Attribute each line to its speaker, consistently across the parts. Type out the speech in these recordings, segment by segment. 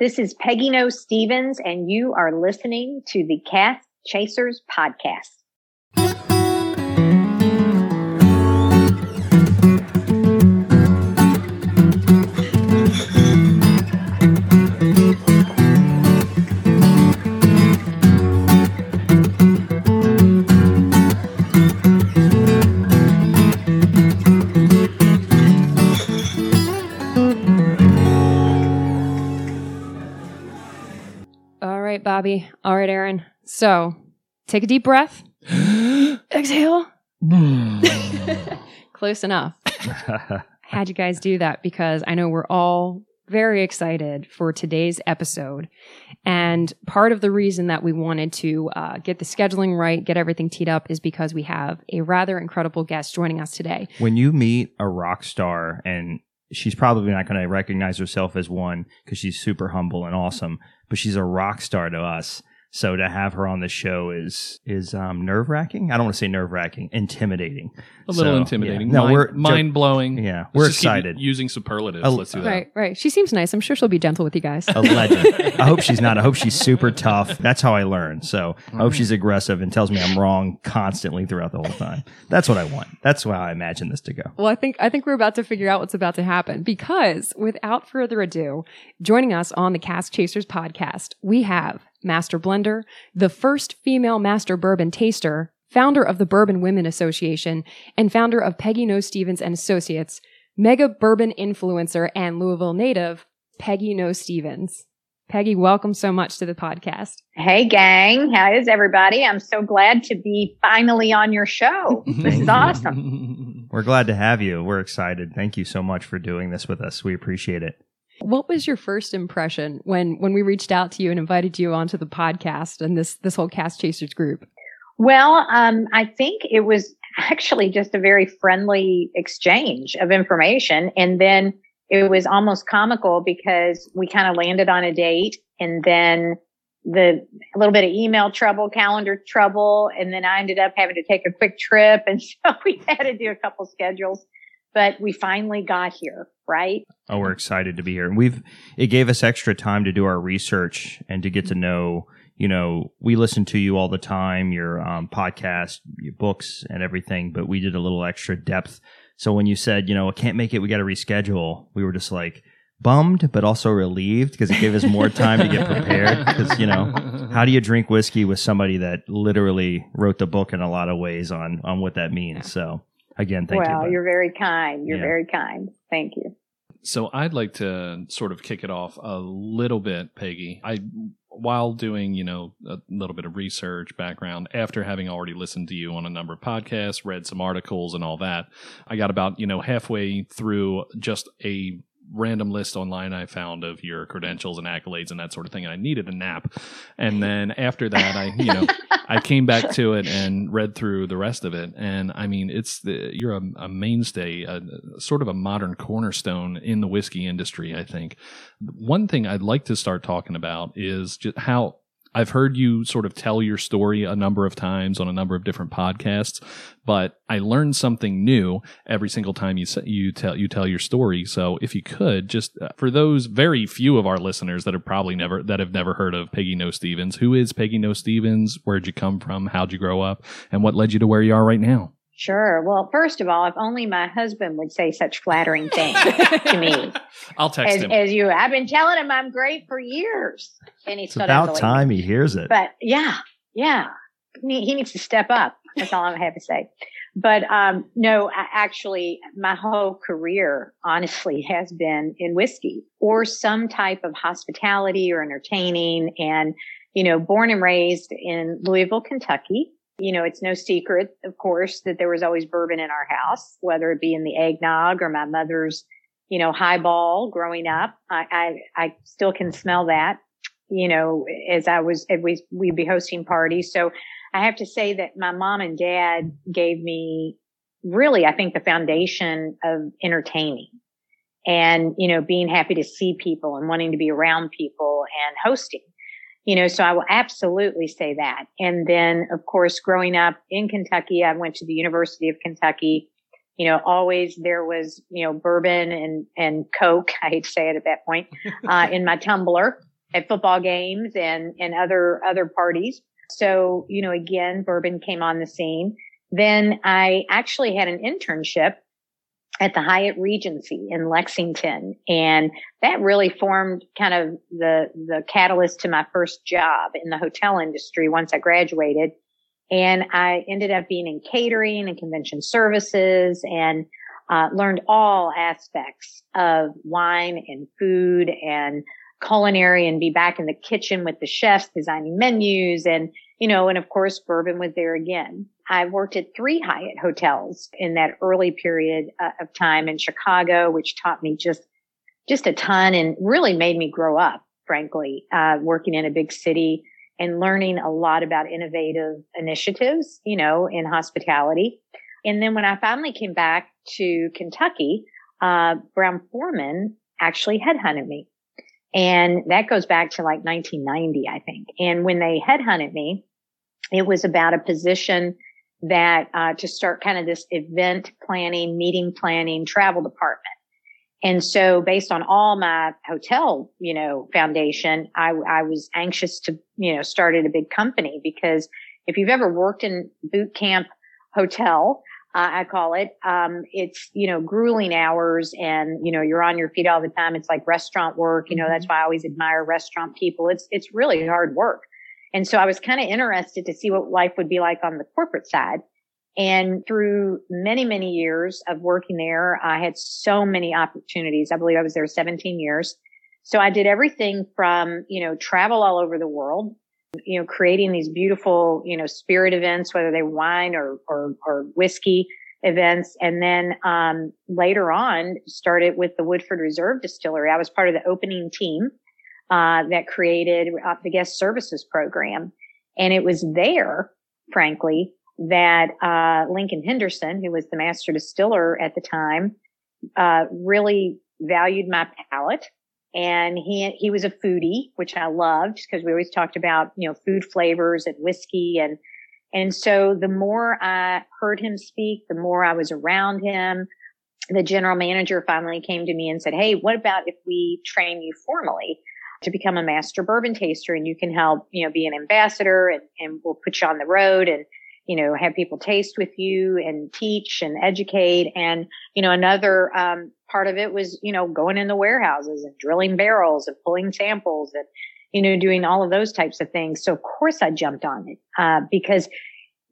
Speaker 1: This is Peggy Noe Stevens, and you are listening to the Cast Chasers podcast.
Speaker 2: Bobby. All right, Aaron. So take a deep breath. Exhale. Close enough. Had you guys do that because I know we're all very excited for today's episode. And part of the reason that we wanted to uh, get the scheduling right, get everything teed up, is because we have a rather incredible guest joining us today.
Speaker 3: when you meet a rock star and she's probably not going to recognize herself as one because she's super humble and awesome but she's a rock star to us so to have her on the show is is um, nerve wracking. I don't want to say nerve wracking, intimidating.
Speaker 4: A little
Speaker 3: So,
Speaker 4: intimidating.
Speaker 3: yeah. No,
Speaker 4: mind,
Speaker 3: we're
Speaker 4: mind blowing.
Speaker 3: Yeah,
Speaker 4: Let's
Speaker 3: we're
Speaker 4: just keep
Speaker 3: excited.
Speaker 4: using superlatives.
Speaker 3: Oh,
Speaker 4: Let's do that.
Speaker 2: Right, right. She seems nice. I'm sure she'll be gentle with you guys.
Speaker 3: a legend. I hope she's not. I hope she's super tough. That's how I learn. So I hope she's aggressive and tells me I'm wrong constantly throughout the whole time. That's what I want. That's how I imagine this to go.
Speaker 2: Well, I think I think we're about to figure out what's about to happen because without further ado, joining us on the Cast Chasers podcast, we have Master Blender, the first female master bourbon taster, founder of the Bourbon Women Association, and founder of Peggy Noe Stevens and Associates, mega bourbon influencer and Louisville native, Peggy Noe Stevens. Peggy, welcome so much to the podcast.
Speaker 1: Hey, gang. How is everybody? I'm so glad to be finally on your show. This is awesome.
Speaker 3: We're glad to have you. We're excited. Thank you so much for doing this with us. We appreciate it.
Speaker 2: What was your first impression when when we reached out to you and invited you onto the podcast and this this whole Cast Chasers group?
Speaker 1: Well, um, I think it was actually just a very friendly exchange of information. And then it was almost comical because we kind of landed on a date and then the a little bit of email trouble, calendar trouble. And then I ended up having to take a quick trip. And so we had to do a couple schedules, but we finally got here, right?
Speaker 3: Oh, we're excited to be here. And we've it gave us extra time to do our research and to get to know, you know, we listen to you all the time, your um, podcast, your books and everything, but we did a little extra depth. So when you said, you know, I can't make it, we got to reschedule, we were just like bummed, but also relieved because it gave us more time to get prepared. Because, you know, how do you drink whiskey with somebody that literally wrote the book in a lot of ways on on what that means? So again, thank
Speaker 1: well,
Speaker 3: you.
Speaker 1: you. are very kind. You're
Speaker 3: Yeah.
Speaker 1: very kind. Thank you.
Speaker 4: So I'd like to sort of kick it off a little bit, Peggy. I while doing, you know, a little bit of research background after having already listened to you on a number of podcasts, read some articles and all that, I got about, you know, halfway through just a random list online I found of your credentials and accolades and that sort of thing and I needed a nap. And mm. then after that I, you know, I came back to it and read through the rest of it, and I mean, it's the you're a, a mainstay, a, sort of a modern cornerstone in the whiskey industry. I think one thing I'd like to start talking about is just how I've heard you sort of tell your story a number of times on a number of different podcasts, but I learned something new every single time you you tell you tell your story. So if you could just uh, for those very few of our listeners that have probably never that have never heard of Peggy Noe Stevens, who is Peggy Noe Stevens? Where'd you come from? How'd you grow up? And what led you to where you are right now?
Speaker 1: Sure. Well, first of all, if only my husband would say such flattering things to me.
Speaker 4: I'll text
Speaker 1: As,
Speaker 4: him.
Speaker 1: as you, I've been telling him I'm great for years, and he
Speaker 3: It's
Speaker 1: still doesn't
Speaker 3: about time he hears it.
Speaker 1: But yeah, yeah, he, he needs to step up. That's all I have to say. But um, no, I, actually, my whole career, honestly, has been in whiskey or some type of hospitality or entertaining. And you know, born and raised in Louisville, Kentucky. You know, it's no secret, of course, that there was always bourbon in our house, whether it be in the eggnog or my mother's, you know, highball growing up. I, I, I still can smell that, you know, as I was, as we, we'd be hosting parties. So I have to say that my mom and dad gave me really, I think the foundation of entertaining and, you know, being happy to see people and wanting to be around people and hosting you know, so I will absolutely say that. And then, of course, growing up in Kentucky, I went to the University of Kentucky, you know, always there was, you know, bourbon and, and Coke. I hate to say it at that point, uh, in my tumbler at football games and, and other, other parties. So, you know, again, bourbon came on the scene. Then I actually had an internship at the Hyatt Regency in Lexington. And that really formed kind of the, the catalyst to my first job in the hotel industry once I graduated. And I ended up being in catering and convention services and uh, learned all aspects of wine and food and culinary and be back in the kitchen with the chefs designing menus and, you know, and of course, bourbon was there again. I worked at three Hyatt hotels in that early period uh, of time in Chicago, which taught me just, just a ton and really made me grow up, frankly, uh, working in a big city and learning a lot about innovative initiatives, you know, in hospitality. And then when I finally came back to Kentucky, uh, Brown Foreman actually headhunted me. And that goes back to like 1990, I think. And when they headhunted me, it was about a position that, uh, to start kind of this event planning, meeting planning, travel department. And so based on all my hotel, you know, foundation, I, I was anxious to, you know, start at a big company because if you've ever worked in boot camp hotel, uh, I call it, um, it's, you know, grueling hours and, you know, you're on your feet all the time. It's like restaurant work. You know, that's mm-hmm. why I always admire restaurant people. It's, it's really hard work. And so I was kind of interested to see what life would be like on the corporate side. And through many, many years of working there, I had so many opportunities. I believe I was there 17 years. So I did everything from, you know, travel all over the world, you know, creating these beautiful, you know, spirit events, whether they wine or, or, or whiskey events. And then, um, later on started with the Woodford Reserve Distillery. I was part of the opening team, uh, that created uh, the guest services program. And it was there, frankly, that uh, Lincoln Henderson, who was the master distiller at the time, uh, really valued my palate. And he he was a foodie, which I loved because we always talked about you know food flavors and whiskey and and so the more I heard him speak, the more I was around him. The general manager finally came to me and said, "Hey, what about if we train you formally?" to become a master bourbon taster and you can help, you know, be an ambassador and, and we'll put you on the road and you know, have people taste with you and teach and educate. And, you know, another, um, part of it was, you know, going in the warehouses and drilling barrels and pulling samples and, you know, doing all of those types of things. So of course I jumped on it, uh, because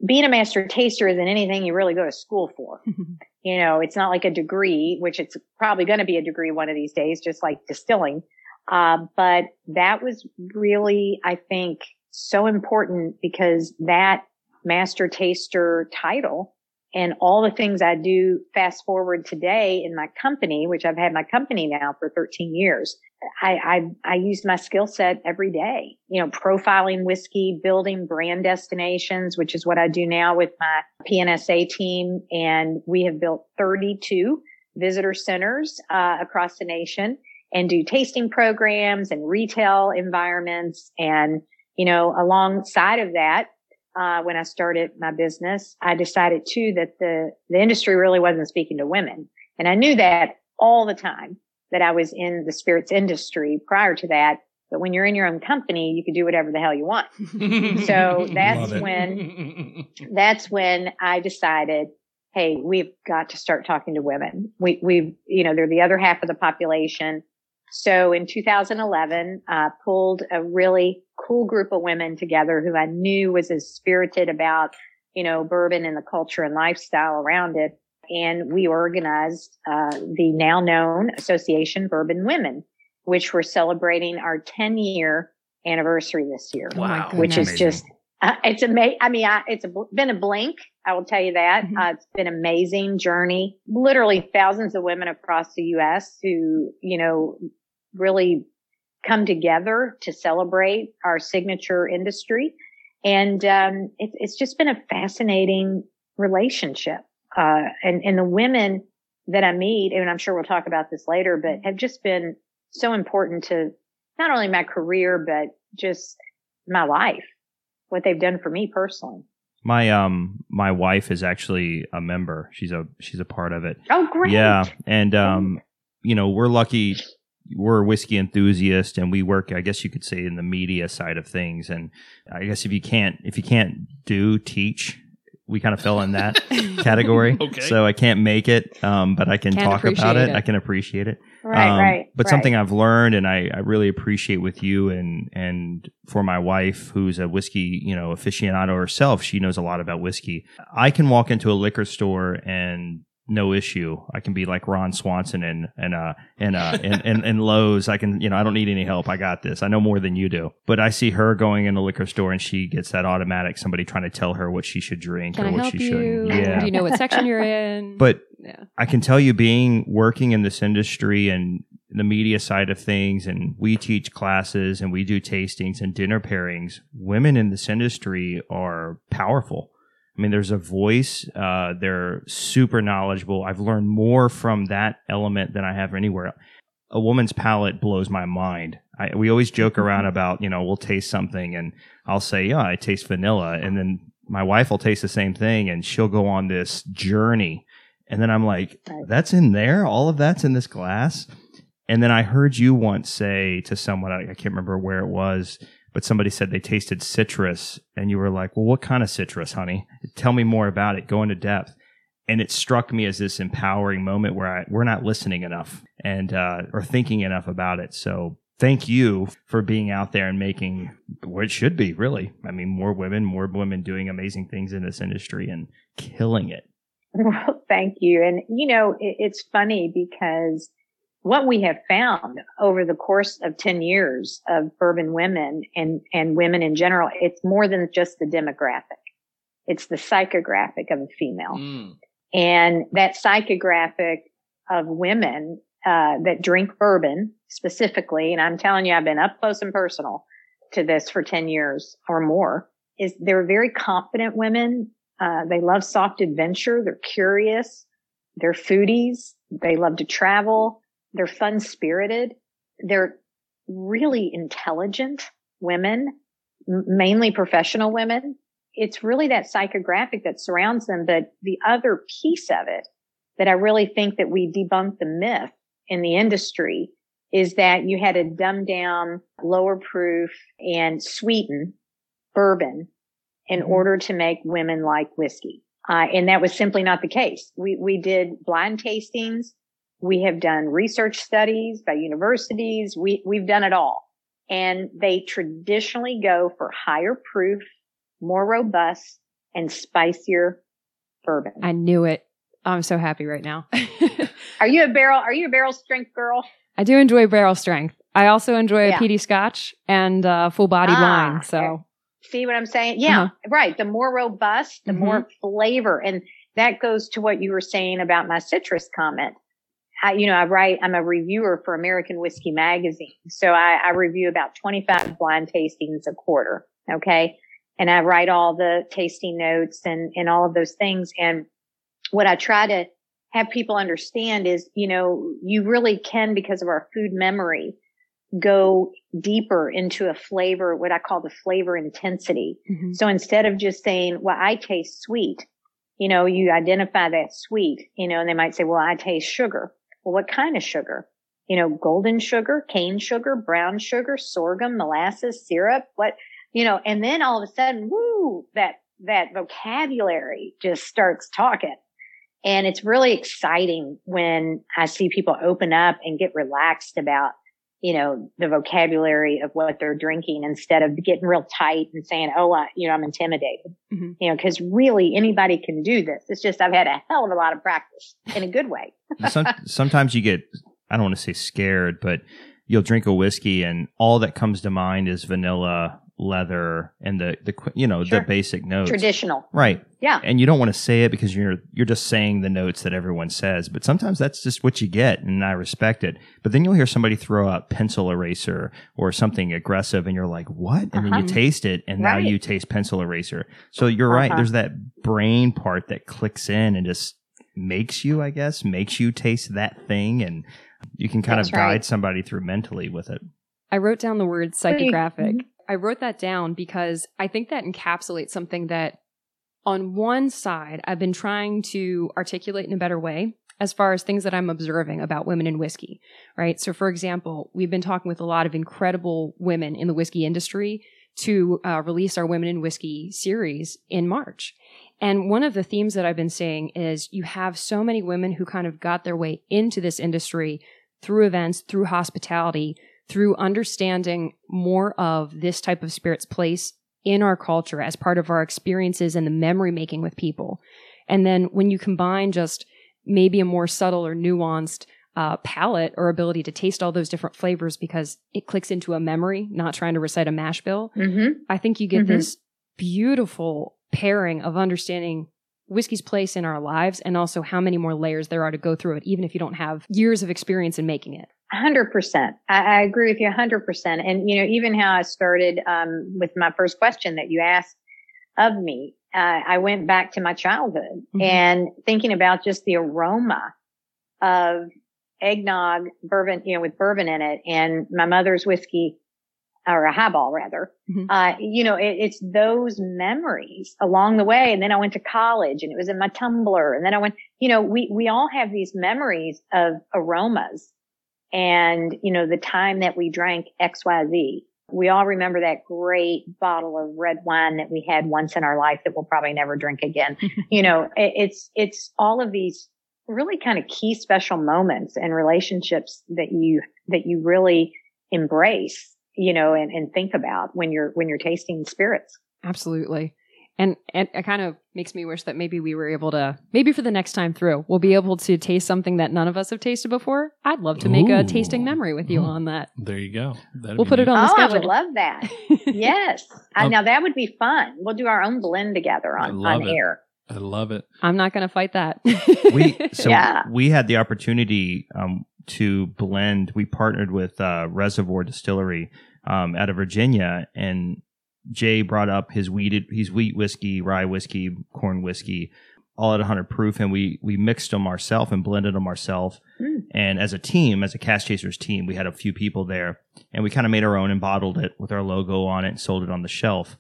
Speaker 1: being a master taster isn't anything you really go to school for. you know, it's not like a degree, which it's probably going to be a degree one of these days, just like distilling. Uh, but that was really, I think, so important because that master taster title and all the things I do fast forward today in my company, which I've had my company now for 13 years. I, I, I use my skill set every day, you know, profiling whiskey, building brand destinations, which is what I do now with my PNSA team. And we have built 32 visitor centers, uh, across the nation and do tasting programs and retail environments. And, you know, alongside of that, uh, when I started my business, I decided too that the, the industry really wasn't speaking to women. And I knew that all the time that I was in the spirits industry prior to that. But when you're in your own company, you can do whatever the hell you want. so that's when, that's when I decided, Hey, we've got to start talking to women. We, we've, you know, they're the other half of the population. So in 2011, uh, pulled a really cool group of women together who I knew was as spirited about, you know, bourbon and the culture and lifestyle around it. And we organized, uh, the now known Association Bourbon Women, which we're celebrating our 10 year anniversary this year.
Speaker 2: Wow.
Speaker 1: Which is just, uh, it's amazing. I mean, I, it's a, been a blink. I will tell you that. Mm-hmm. Uh, it's been an amazing journey. Literally thousands of women across the U.S. who, you know, really come together to celebrate our signature industry. And um, it, it's just been a fascinating relationship. Uh, and, and the women that I meet, and I'm sure we'll talk about this later, but have just been so important to not only my career, but just my life, what they've done for me personally.
Speaker 3: My um my wife is actually a member. She's a she's a part of it.
Speaker 1: Oh, great.
Speaker 3: Yeah, and um, you know, we're lucky. We're a whiskey enthusiast and we work, I guess you could say, in the media side of things. And I guess if you can't, if you can't do teach, we kind of fell in that category.
Speaker 4: Okay.
Speaker 3: So I can't make it, um, but I can
Speaker 2: Can
Speaker 3: talk about it.
Speaker 2: it.
Speaker 3: I can appreciate it.
Speaker 1: Right,
Speaker 3: Um,
Speaker 1: right.
Speaker 3: But
Speaker 1: right.
Speaker 3: something I've learned and I, I really appreciate with you and and for my wife who's a whiskey, you know, aficionado herself, she knows a lot about whiskey. I can walk into a liquor store and no issue. I can be like Ron Swanson and and uh and uh and, and, and Lowe's. I can you know I don't need any help. I got this. I know more than you do. But I see her going in the liquor store and she gets that automatic somebody trying to tell her what she should drink
Speaker 2: Can
Speaker 3: or
Speaker 2: I
Speaker 3: what she shouldn't. Yeah.
Speaker 2: Do you know what section you're in?
Speaker 3: But
Speaker 2: yeah.
Speaker 3: I can tell you being working in this industry and the media side of things and we teach classes and we do tastings and dinner pairings, women in this industry are powerful. I mean, there's a voice. Uh, they're super knowledgeable. I've learned more from that element than I have anywhere. A woman's palate blows my mind. I, we always joke around about, you know, we'll taste something and I'll say, yeah, I taste vanilla. And then my wife will taste the same thing and she'll go on this journey. And then I'm like, that's in there? All of that's in this glass? And then I heard you once say to someone, I, I can't remember where it was, but somebody said they tasted citrus. And you were like, well, what kind of citrus, honey? Tell me more about it. Go into depth. And it struck me as this empowering moment where I, we're not listening enough and, uh, or thinking enough about it. So thank you for being out there and making what should be, really. I mean, more women, more women doing amazing things in this industry and killing it.
Speaker 1: Well, thank you. And, you know, it, it's funny because what we have found over the course of 10 years of bourbon women and, and women in general, it's more than just the demographic. It's the psychographic of a female.
Speaker 4: Mm.
Speaker 1: And that psychographic of women uh, that drink bourbon specifically, and I'm telling you, I've been up close and personal to this for 10 years or more, is they're very confident women. Uh, they love soft adventure. They're curious. They're foodies. They love to travel. They're fun spirited. They're really intelligent women, m- mainly professional women. It's really that psychographic that surrounds them. But the other piece of it that I really think that we debunked the myth in the industry is that you had to dumb down lower proof and sweeten bourbon in
Speaker 3: Mhm.
Speaker 1: order to make women like whiskey. Uh, and that was simply not the case. We, we did blind tastings. We have done research studies by universities. We, we've done it all. And they traditionally go for higher proof, more robust and spicier bourbon.
Speaker 2: I knew it. I'm so happy right now.
Speaker 1: Are you a barrel? Are you a barrel strength girl?
Speaker 2: I do enjoy barrel strength. I also enjoy
Speaker 1: Yeah.
Speaker 2: a peaty scotch and uh, full body
Speaker 1: Ah,
Speaker 2: wine. So
Speaker 1: See what I'm saying? Yeah,
Speaker 2: Uh-huh.
Speaker 1: right. The more robust, the
Speaker 2: Mhm.
Speaker 1: more flavor. And that goes to what you were saying about my citrus comment. I, you know, I write, I'm a reviewer for American Whiskey Magazine. So I, I review about 25 blind tastings a quarter. Okay. And I write all the tasting notes and, and all of those things. And what I try to have people understand is, you know, you really can, because of our food memory, go deeper into a flavor, what I call the flavor intensity.
Speaker 2: mhm.
Speaker 1: So instead of just saying, well, I taste sweet, you know, you identify that sweet, you know, and they might say, well, I taste sugar. Well, what kind of sugar? You know, golden sugar, cane sugar, brown sugar, sorghum, molasses, syrup, what, you know, and then all of a sudden, woo, that, that vocabulary just starts talking. And it's really exciting when I see people open up and get relaxed about, you know, the vocabulary of what they're drinking instead of getting real tight and saying, Oh, I, you know, I'm intimidated,
Speaker 2: Mhm.
Speaker 1: you know, cause really anybody can do this. It's just I've had a hell of a lot of practice in a good way.
Speaker 3: Some, sometimes you get, I don't want to say scared, but you'll drink a whiskey and all that comes to mind is vanilla, leather, and the, the you know,
Speaker 1: Sure.
Speaker 3: the basic notes.
Speaker 1: Traditional.
Speaker 3: Right.
Speaker 1: Yeah.
Speaker 3: And you don't want to say it because you're you're just saying the notes that everyone says, but sometimes that's just what you get and I respect it. But then you'll hear somebody throw out pencil eraser or something aggressive and you're like, "What?" And then you
Speaker 1: Uh-huh.
Speaker 3: taste it and now you taste pencil eraser. So you're right,
Speaker 1: Uh-huh.
Speaker 3: there's that brain part that clicks in and just makes you, I guess, makes you taste that thing and you can kind
Speaker 1: That's
Speaker 3: of guide
Speaker 1: right.
Speaker 3: somebody through mentally with it.
Speaker 2: I wrote down the word psychographic. I wrote that down because I think that encapsulates something that on one side, I've been trying to articulate in a better way as far as things that I'm observing about women in whiskey, right? So, for example, we've been talking with a lot of incredible women in the whiskey industry to uh, release our Women in Whiskey series in March. And one of the themes that I've been seeing is you have so many women who kind of got their way into this industry through events, through hospitality, through understanding more of this type of spirit's place in our culture as part of our experiences and the memory making with people. And then when you combine just maybe a more subtle or nuanced uh, palate or ability to taste all those different flavors because it clicks into a memory, not trying to recite a mash bill.
Speaker 1: Mm-hmm.
Speaker 2: I think you get
Speaker 1: Mhm.
Speaker 2: this beautiful pairing of understanding whiskey's place in our lives and also how many more layers there are to go through it, even if you don't have years of experience in making it.
Speaker 1: Hundred percent. I, I agree with you hundred percent. And you know, even how I started um, with my first question that you asked of me, uh, I went back to my childhood
Speaker 2: Mhm.
Speaker 1: and thinking about just the aroma of eggnog, bourbon, you know, with bourbon in it, and my mother's whiskey or a highball rather.
Speaker 2: Mhm.
Speaker 1: Uh, you know, it, it's those memories along the way. And then I went to college and it was in my tumbler. And then I went, you know, we, we all have these memories of aromas and, you know, the time that we drank XYZ. We all remember that great bottle of red wine that we had once in our life that we'll probably never drink again. you know, it, it's, it's all of these really kind of key special moments and relationships that you, that you really embrace, you know, and, and think about when you're, when you're tasting spirits.
Speaker 2: Absolutely. And, and it kind of makes me wish that maybe we were able to, maybe for the next time through, we'll be able to taste something that none of us have tasted before. I'd love to make a tasting memory with you
Speaker 4: Mm.
Speaker 2: on that.
Speaker 4: There you go. That'd
Speaker 2: We'll
Speaker 4: be
Speaker 2: put it on the
Speaker 1: oh, I would love that. yes.
Speaker 4: Um,
Speaker 1: now that would be fun. We'll do our own blend together on,
Speaker 4: love
Speaker 1: on
Speaker 4: it.
Speaker 1: air.
Speaker 4: I love it.
Speaker 2: I'm not going to fight that.
Speaker 3: we so
Speaker 1: Yeah.
Speaker 3: we had the opportunity um, to blend. We partnered with uh, Reservoir Distillery um, out of Virginia, and Jay brought up his wheated, his wheat whiskey, rye whiskey, corn whiskey, all at 100 proof, and we we mixed them ourselves and blended them ourselves.
Speaker 1: Mm.
Speaker 3: And as a team, as a Cast Chasers team, we had a few people there, and we kind of made our own and bottled it with our logo on it and sold it on the shelf.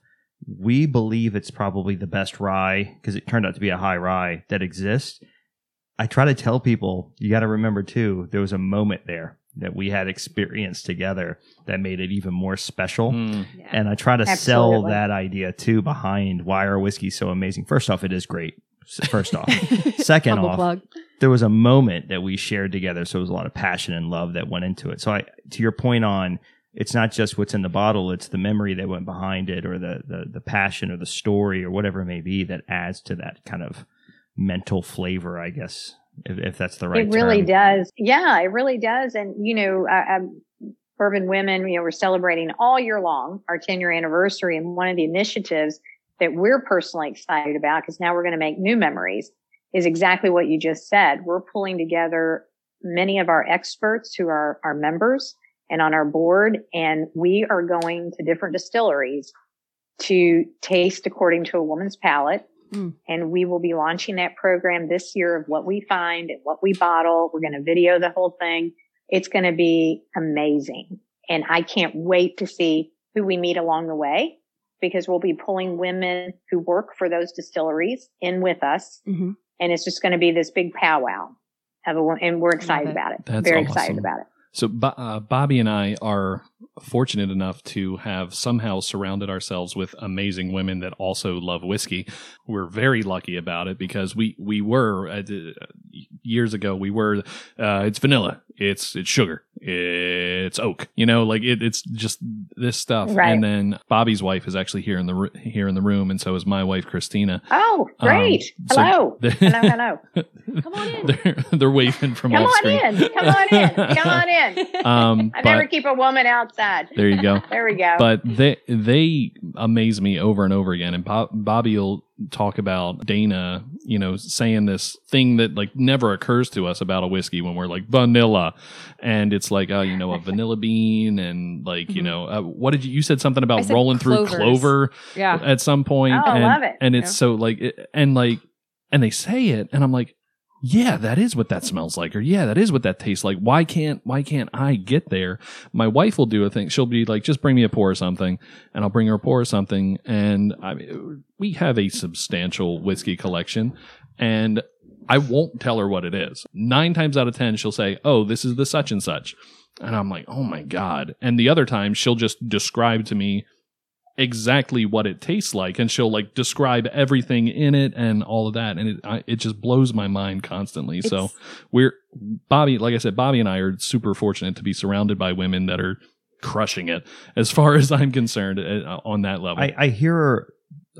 Speaker 3: We believe it's probably the best rye because it turned out to be a high rye that exists. I try to tell people, you got to remember too, there was a moment there that we had experienced together that made it even more special.
Speaker 4: Mm.
Speaker 3: And I try to sell that idea too behind why our whiskey's so amazing. First off, it is great. First off, Second off,
Speaker 2: plug.
Speaker 3: there was a moment that we shared together. So it was a lot of passion and love that went into it. So I, to your point on, it's not just what's in the bottle; it's the memory that went behind it, or the the, the passion, or the story, or whatever it may be that adds to that kind of mental flavor. I guess if, if that's the right.
Speaker 1: it really
Speaker 3: term.
Speaker 1: does. Yeah, it really does. And, you know, I, I'm, Bourbon Women, you know, we're celebrating all year long our 10 year anniversary. And one of the initiatives that we're personally excited about, because now we're going to make new memories, is exactly what you just said. We're pulling together many of our experts who are our members and on our board, and we are going to different distilleries to taste according to a woman's palate.
Speaker 2: Mm.
Speaker 1: And we will be launching that program this year of what we find and what we bottle. We're going to video the whole thing. It's going to be amazing. And I can't wait to see who we meet along the way because we'll be pulling women who work for those distilleries in with us.
Speaker 2: Mhm.
Speaker 1: And it's just going to be this big powwow. Of a, and we're excited
Speaker 2: it.
Speaker 1: about it.
Speaker 4: That's
Speaker 1: Very
Speaker 4: awesome.
Speaker 1: excited about it.
Speaker 4: So uh, Bobby and I are fortunate enough to have somehow surrounded ourselves with amazing women that also love whiskey. We're very lucky about it because we we were uh, years ago we were uh, it's vanilla, it's it's sugar, it's oak. You know, like it, it's just this stuff.
Speaker 1: Right.
Speaker 4: And then Bobby's wife is actually here in the here in the room, and so is my wife Christina.
Speaker 1: Oh,
Speaker 4: Um,
Speaker 1: great.
Speaker 4: so
Speaker 1: hello.
Speaker 4: the-
Speaker 1: hello. Hello.
Speaker 2: Come on in.
Speaker 4: they're they're waving from
Speaker 1: Come
Speaker 4: off
Speaker 1: on
Speaker 4: screen.
Speaker 1: in. Come on in. Come on in.
Speaker 4: Um,
Speaker 1: I
Speaker 4: but
Speaker 1: never keep a woman outside.
Speaker 4: there you go.
Speaker 1: There we go.
Speaker 4: but they they amaze me over and over again. And Bob, Bobby will talk about Dana, you know, saying this thing that like never occurs to us about a whiskey when we're like vanilla, and it's like, oh, you know, a vanilla bean, and like, you
Speaker 2: Mhm.
Speaker 4: know, uh, what did you? You said something about
Speaker 2: said
Speaker 4: rolling through clover
Speaker 2: Yeah.
Speaker 4: at some point.
Speaker 1: Oh, I
Speaker 4: and,
Speaker 1: love it.
Speaker 4: And it's
Speaker 2: Yeah.
Speaker 4: so like, it- and like, and they say it, and I'm like. Yeah, that is what that smells like, or yeah, that is what that tastes like. Why can't why can't I get there? My wife will do a thing. She'll be like, just bring me a pour or something, and I'll bring her a pour or something. And I mean, we have a substantial whiskey collection, and I won't tell her what it is. Nine times out of ten, she'll say, "Oh, this is the such and such," and I'm like, "Oh my god!" And the other time, she'll just describe to me exactly what it tastes like and she'll like describe everything in it and all of that and it I, it just blows my mind constantly
Speaker 2: It's-
Speaker 4: so we're bobby like i said bobby and i are super fortunate to be surrounded by women that are crushing it as far as i'm concerned uh, on that level
Speaker 3: I, I hear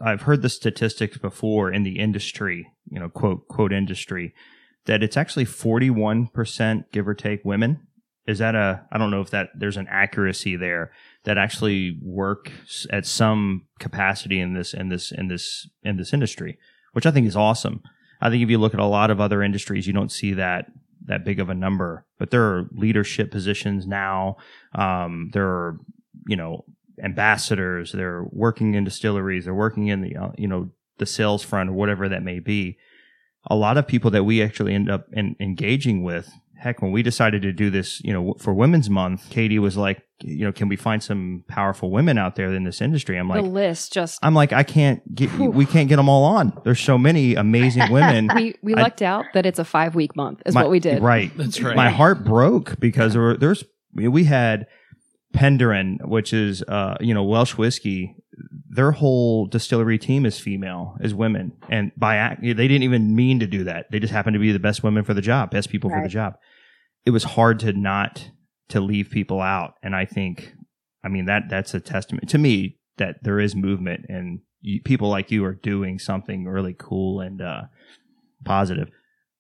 Speaker 3: I've heard the statistics before in the industry, you know, quote quote industry, that it's actually forty one percent give or take women. Is that a I don't know if that there's an accuracy there that actually work at some capacity in this in this in this in this industry, which I think is awesome. I think if you look at a lot of other industries, you don't see that that big of a number. But there are leadership positions now. Um, there are you know ambassadors. They're working in distilleries. They're working in the uh, you know the sales front or whatever that may be. A lot of people that we actually end up in, engaging with. Heck, when we decided to do this, you know, for Women's Month, Katie was like, you know, can we find some powerful women out there in this industry? I'm like,
Speaker 2: the list just
Speaker 3: I'm like, I can't get, we can't get them all on. There's so many amazing women.
Speaker 2: we we
Speaker 3: I-
Speaker 2: lucked out that it's a five week month is
Speaker 3: My-
Speaker 2: what we did.
Speaker 3: Right.
Speaker 4: That's right.
Speaker 3: My heart broke because there were, there's we had Penderyn, which is uh you know Welsh whiskey. Their whole distillery team is female, is women, and by act, they didn't even mean to do that. They just happened to be the best women for the job, best people for the job. It was hard to not to leave people out, and I think, I mean that that's a testament to me that there is movement and you, people like you are doing something really cool and uh positive.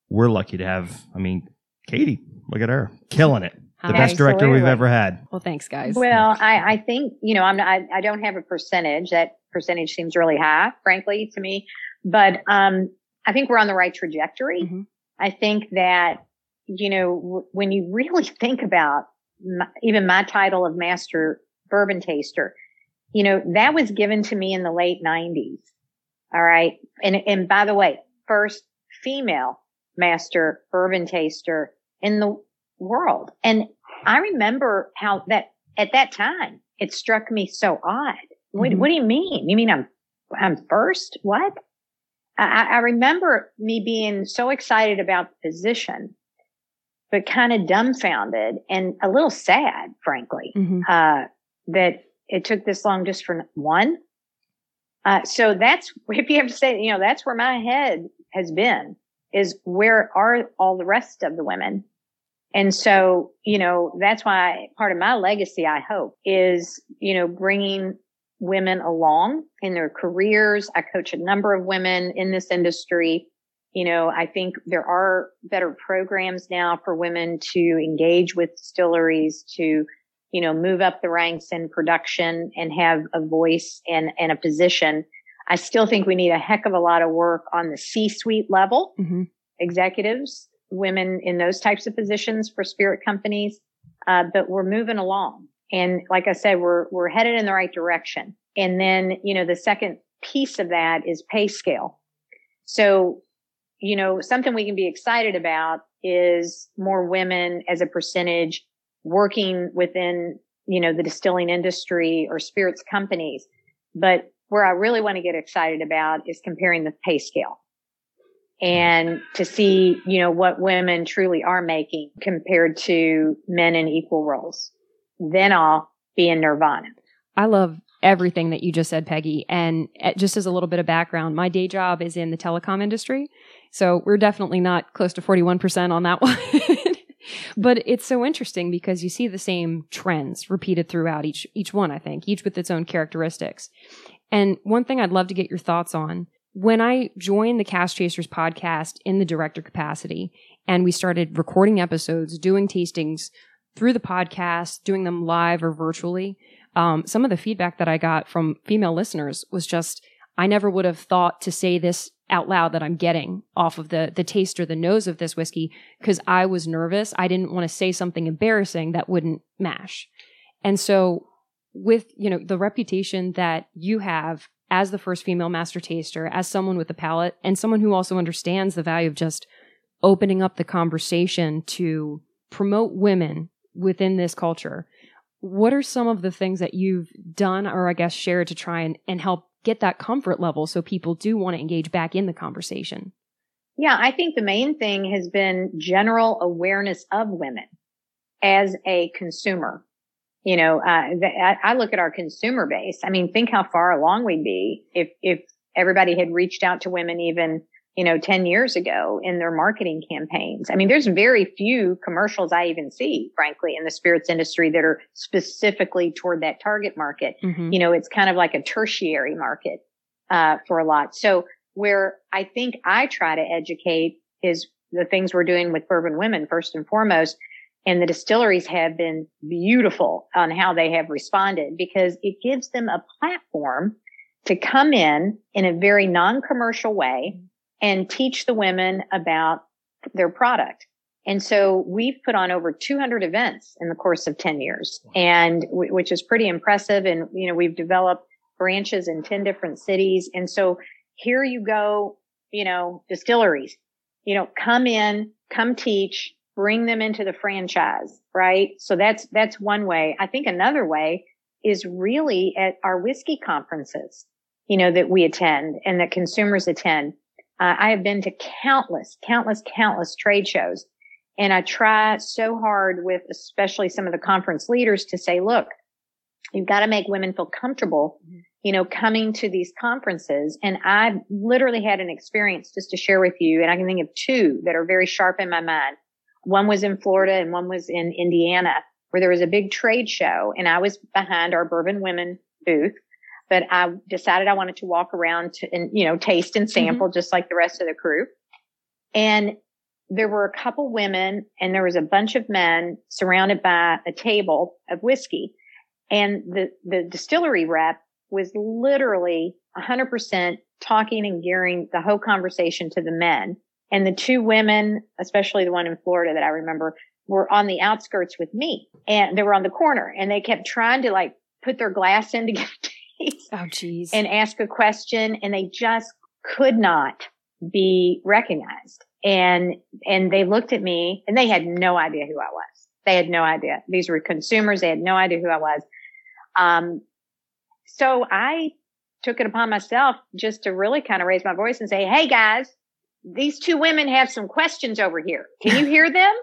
Speaker 3: We're lucky to have. I mean, Katie, look at her, killing it. The
Speaker 2: Hi.
Speaker 3: best director we've ever had.
Speaker 2: Well, thanks, guys.
Speaker 1: Well, I, I think, you know, I'm not, I, I don't have a percentage. That percentage seems really high, frankly, to me. But, um, I think we're on the right trajectory.
Speaker 2: Mhm.
Speaker 1: I think that, you know, w- when you really think about my, even my title of master bourbon taster, you know, that was given to me in the late nineties. All right. And, and by the way, first female master bourbon taster in the world. And I remember how that at that time it struck me so odd. What,
Speaker 2: Mhm.
Speaker 1: what do you mean? You mean I'm I'm first? What? I, I remember me being so excited about the position, but kind of dumbfounded and a little sad, frankly,
Speaker 2: Mhm.
Speaker 1: uh, that it took this long just for one. Uh, so that's if you have to say, you know, that's where my head has been is where are all the rest of the women? And so, you know, that's why part of my legacy, I hope, is, you know, bringing women along in their careers. I coach a number of women in this industry. You know, I think there are better programs now for women to engage with distilleries to, you know, move up the ranks in production and have a voice and, and a position. I still think we need a heck of a lot of work on the C-suite level
Speaker 2: Mhm.
Speaker 1: executives, women in those types of positions for spirit companies. Uh, but we're moving along. And like I said, we're, we're headed in the right direction. And then, you know, the second piece of that is pay scale. So, you know, something we can be excited about is more women as a percentage working within, you know, the distilling industry or spirits companies. But where I really want to get excited about is comparing the pay scale and to see, you know, what women truly are making compared to men in equal roles. Then I'll be in nirvana.
Speaker 2: I love everything that you just said, Peggy. And uh, just as a little bit of background, my day job is in the telecom industry. So we're definitely not close to 41% on that one. but it's so interesting because you see the same trends repeated throughout each, each one, I think, each with its own characteristics. And one thing I'd love to get your thoughts on when I joined the Cast Chasers podcast in the director capacity and we started recording episodes, doing tastings through the podcast, doing them live or virtually, um, some of the feedback that I got from female listeners was just, I never would have thought to say this out loud that I'm getting off of the the taste or the nose of this whiskey because I was nervous. I didn't want to say something embarrassing that wouldn't mash. And so with, you know, the reputation that you have as the first female master taster, as someone with a palate and someone who also understands the value of just opening up the conversation to promote women within this culture. What are some of the things that you've done or I guess shared to try and, and help get that comfort level so people do want to engage back in the conversation?
Speaker 1: Yeah, I think the main thing has been general awareness of women as a consumer. You know, uh, the, I look at our consumer base. I mean, think how far along we'd be if, if everybody had reached out to women even, you know, 10 years ago in their marketing campaigns. I mean, there's very few commercials I even see, frankly, in the spirits industry that are specifically toward that target market. Mm-hmm. You know, it's kind of like a tertiary market, uh, for a lot. So where I think I try to educate is the things we're doing with bourbon women first and foremost. And the distilleries have been beautiful on how they have responded because it gives them a platform to come in in a very non-commercial way and teach the women about their product. And so we've put on over 200 events in the course of 10 years and w- which is pretty impressive. And, you know, we've developed branches in 10 different cities. And so here you go, you know, distilleries, you know, come in, come teach, bring them into the franchise, right? So that's, that's one way. I think another way is really at our whiskey conferences, you know, that we attend and that consumers attend. Uh, I have been to countless, countless, countless trade shows and I try so hard with especially some of the conference leaders to say, look, you've got to make women feel comfortable mm-hmm you know, coming to these conferences. And I literally had an experience just to share with you. And I can think of two that are very sharp in my mind. One was in Florida and one was in Indiana where there was a big trade show and I was behind our bourbon women booth. But I decided I wanted to walk around to, and, you know, taste and sample mm-hmm. just like the rest of the crew. And there were a couple women and there was a bunch of men surrounded by a table of whiskey. And the, the distillery rep was literally 100% talking and gearing the whole conversation to the men. And the two women, especially the one in Florida that I remember, were on the outskirts with me and they were on the corner and they kept trying to like put their glass in to get.
Speaker 2: Oh, geez.
Speaker 1: And ask a question and they just could not be recognized. And, and they looked at me and they had no idea who I was. They had no idea. These were consumers. They had no idea who I was. Um, so I took it upon myself just to really kind of raise my voice and say, Hey guys, these two women have some questions over here. Can you hear them?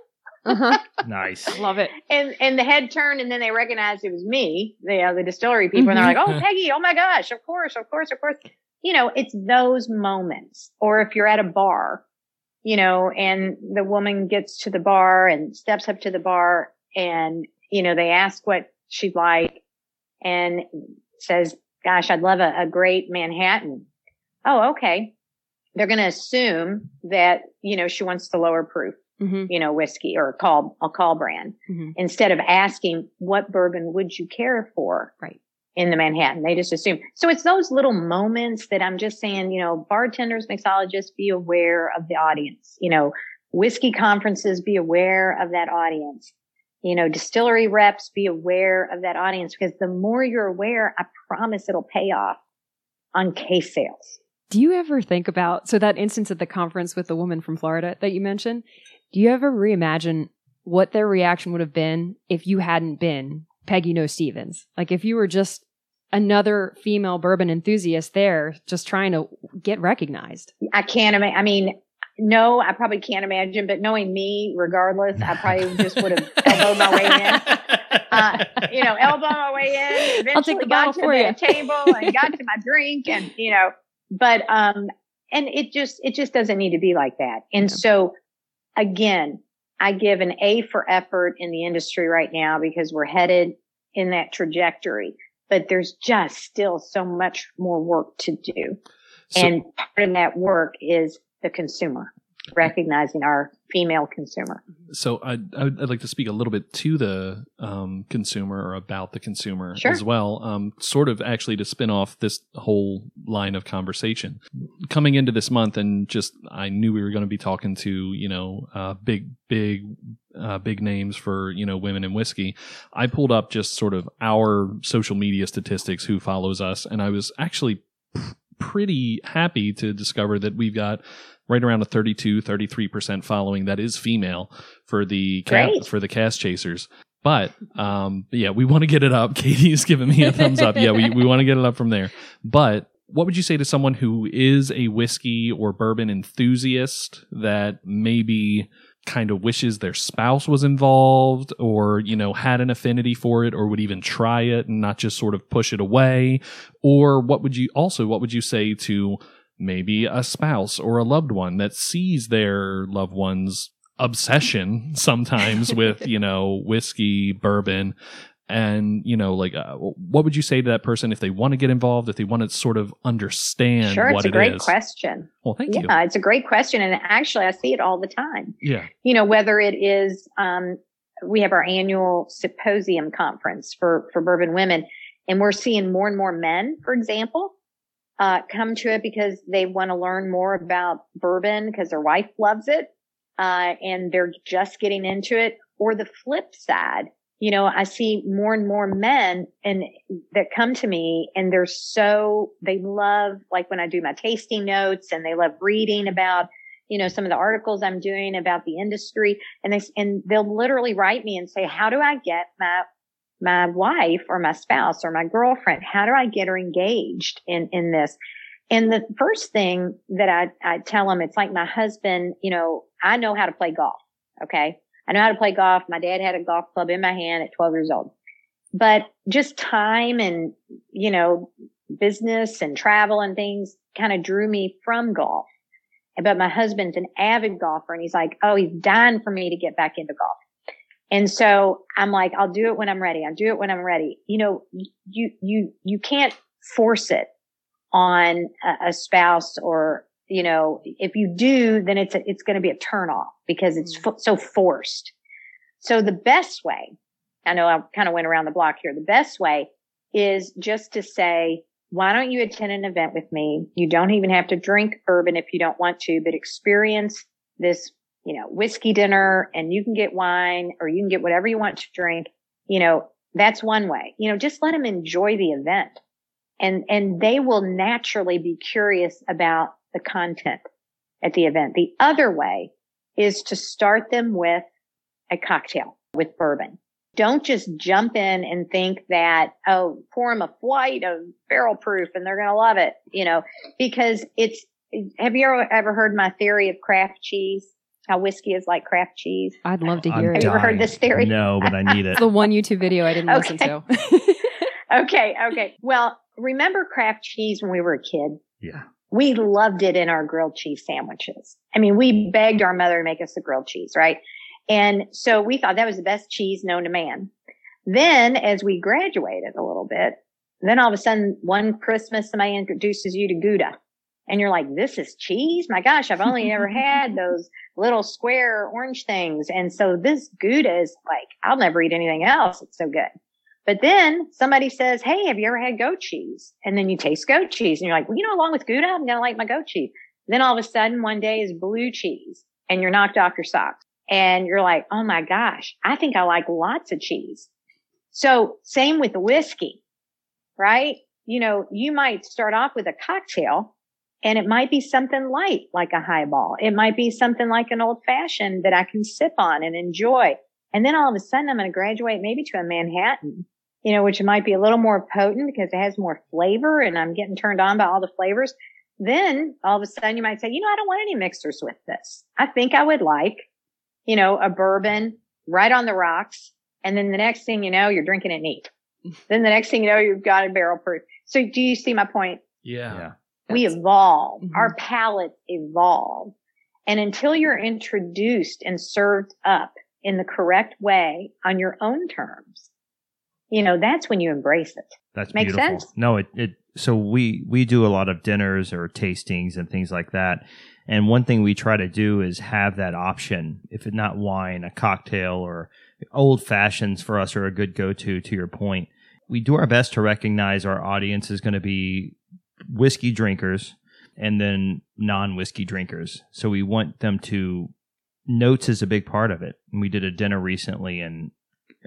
Speaker 3: Uh-huh. Nice.
Speaker 2: Love it.
Speaker 1: And and the head turned and then they recognized it was me, the uh, the distillery people, mm-hmm. and they're like, "Oh, Peggy! Oh my gosh! Of course, of course, of course!" You know, it's those moments. Or if you're at a bar, you know, and the woman gets to the bar and steps up to the bar, and you know, they ask what she'd like, and says, gosh, I'd love a, a great Manhattan. Oh, okay. They're going to assume that, you know, she wants the lower proof, mm-hmm. you know, whiskey or a call, a call brand mm-hmm. instead of asking what bourbon would you care for?
Speaker 2: Right.
Speaker 1: In the Manhattan. They just assume. So it's those little moments that I'm just saying, you know, bartenders, mixologists, be aware of the audience, you know, whiskey conferences, be aware of that audience you know, distillery reps, be aware of that audience because the more you're aware, I promise it'll pay off on case sales.
Speaker 2: Do you ever think about, so that instance at the conference with the woman from Florida that you mentioned, do you ever reimagine what their reaction would have been if you hadn't been Peggy Noe Stevens? Like if you were just another female bourbon enthusiast there just trying to get recognized.
Speaker 1: I can't imagine. I mean, no, I probably can't imagine, but knowing me, regardless, I probably just would have elbowed my way in. Uh, you know, elbow my way in. Eventually got to the you. table and got to my drink, and you know, but um, and it just it just doesn't need to be like that. And yeah. so, again, I give an A for effort in the industry right now because we're headed in that trajectory. But there's just still so much more work to do. So, and part of that work is the consumer, recognizing our female consumer.
Speaker 4: So I'd, I'd like to speak a little bit to the um, consumer or about the consumer
Speaker 1: sure.
Speaker 4: as well, um, sort of actually to spin off this whole line of conversation. Coming into this month and just, I knew we were going to be talking to, you know, uh, big, big, uh, big names for, you know, women in whiskey. I pulled up just sort of our social media statistics, who follows us, and I was actually pretty happy to discover that we've got right around a 32 33% following that is female for the ca- for the cast chasers. But um yeah we want to get it up. Katie's giving me a thumbs up. Yeah we, we want to get it up from there. But what would you say to someone who is a whiskey or bourbon enthusiast that maybe kind of wishes their spouse was involved or you know had an affinity for it or would even try it and not just sort of push it away? Or what would you also what would you say to maybe a spouse or a loved one that sees their loved one's obsession sometimes with you know whiskey bourbon and you know like uh, what would you say to that person if they want to get involved if they want to sort of understand
Speaker 1: Sure, it's a great question.
Speaker 4: well thank you
Speaker 1: Yeah, it's a great question. And actually, I see it all the time.
Speaker 4: yeah
Speaker 1: You know, whether it is, um, we have our annual symposium conference for, for bourbon women, and we're seeing more and more men, for example, uh, come to it because they want to learn more about bourbon because their wife loves it. Uh, and they're just getting into it. Or the flip side, you know, I see more and more men and that come to me and they're so, they love, like when I do my tasting notes and they love reading about, you know, some of the articles I'm doing about the industry and they, and they'll literally write me and say, how do I get my, my wife or my spouse or my girlfriend? How do I get her engaged in, in this? And the first thing that I, I tell them, it's like my husband, you know, I know how to play golf. Okay. I know how to play golf. My dad had a golf club in my hand at 12 years old, but just time and, you know, business and travel and things kind of drew me from golf. But my husband's an avid golfer and he's like, Oh, he's dying for me to get back into golf. And so I'm like, I'll do it when I'm ready. I'll do it when I'm ready. You know, you, you, you can't force it on a, a spouse or, you know, if you do, then it's, a, it's going to be a turn off because it's mm. fo- so forced. So the best way, I know I kind of went around the block here. The best way is just to say, why don't you attend an event with me? You don't even have to drink bourbon if you don't want to, but experience this, you know, whiskey dinner and you can get wine or you can get whatever you want to drink. You know, that's one way, you know, just let them enjoy the event and, and they will naturally be curious about the content at the event. The other way is to start them with a cocktail with bourbon. Don't just jump in and think that, oh, pour them a flight of barrel proof and they're going to love it, you know, because it's, have you ever, ever heard my theory of Kraft cheese? How whiskey is like Kraft cheese?
Speaker 2: I'd love to
Speaker 3: I'm
Speaker 2: hear
Speaker 1: Have you ever heard this theory?
Speaker 3: No, but I need it.
Speaker 2: It's the one YouTube video I didn't listen to.
Speaker 1: Okay. Okay. Well, remember Kraft cheese when we were a kid?
Speaker 3: yeah.
Speaker 1: We loved it in our grilled cheese sandwiches. I mean, we begged our mother to make us a grilled cheese, right? And so we thought that was the best cheese known to man. Then as we graduated a little bit, then all of a sudden one Christmas somebody introduces you to Gouda and you're like, this is cheese? My gosh, I've only ever had those little square orange things. And so this Gouda is like, I'll never eat anything else. It's so good. But then somebody says, Hey, have you ever had goat cheese? And then you taste goat cheese and you're like, well, you know, along with Gouda, I'm going to like my goat cheese. Then all of a sudden one day is blue cheese and you're knocked off your socks and you're like, Oh my gosh, I think I like lots of cheese. So same with the whiskey, right? You know, you might start off with a cocktail and it might be something light like a highball. It might be something like an old fashioned that I can sip on and enjoy. And then all of a sudden I'm going to graduate maybe to a Manhattan, you know, which might be a little more potent because it has more flavor and I'm getting turned on by all the flavors. Then all of a sudden you might say, you know, I don't want any mixers with this. I think I would like, you know, a bourbon right on the rocks. And then the next thing you know, you're drinking it neat. then the next thing you know, you've got a barrel proof. So do you see my point?
Speaker 4: yeah
Speaker 3: Yeah.
Speaker 1: We evolve.
Speaker 2: Mhm.
Speaker 1: Our palates evolve. And until you're introduced and served up in the correct way on your own terms, you know, that's when you embrace it.
Speaker 3: That's
Speaker 1: Makes
Speaker 3: beautiful.
Speaker 1: sense?
Speaker 3: No, it, it so we we do a lot of dinners or tastings and things like that. And one thing we try to do is have that option. If it's not wine, a cocktail or old fashions for us are a good go to to your point. We do our best to recognize our audience is going to be whiskey drinkers and then non whiskey drinkers. So we want them to notes is a big part of it. And we did a dinner recently and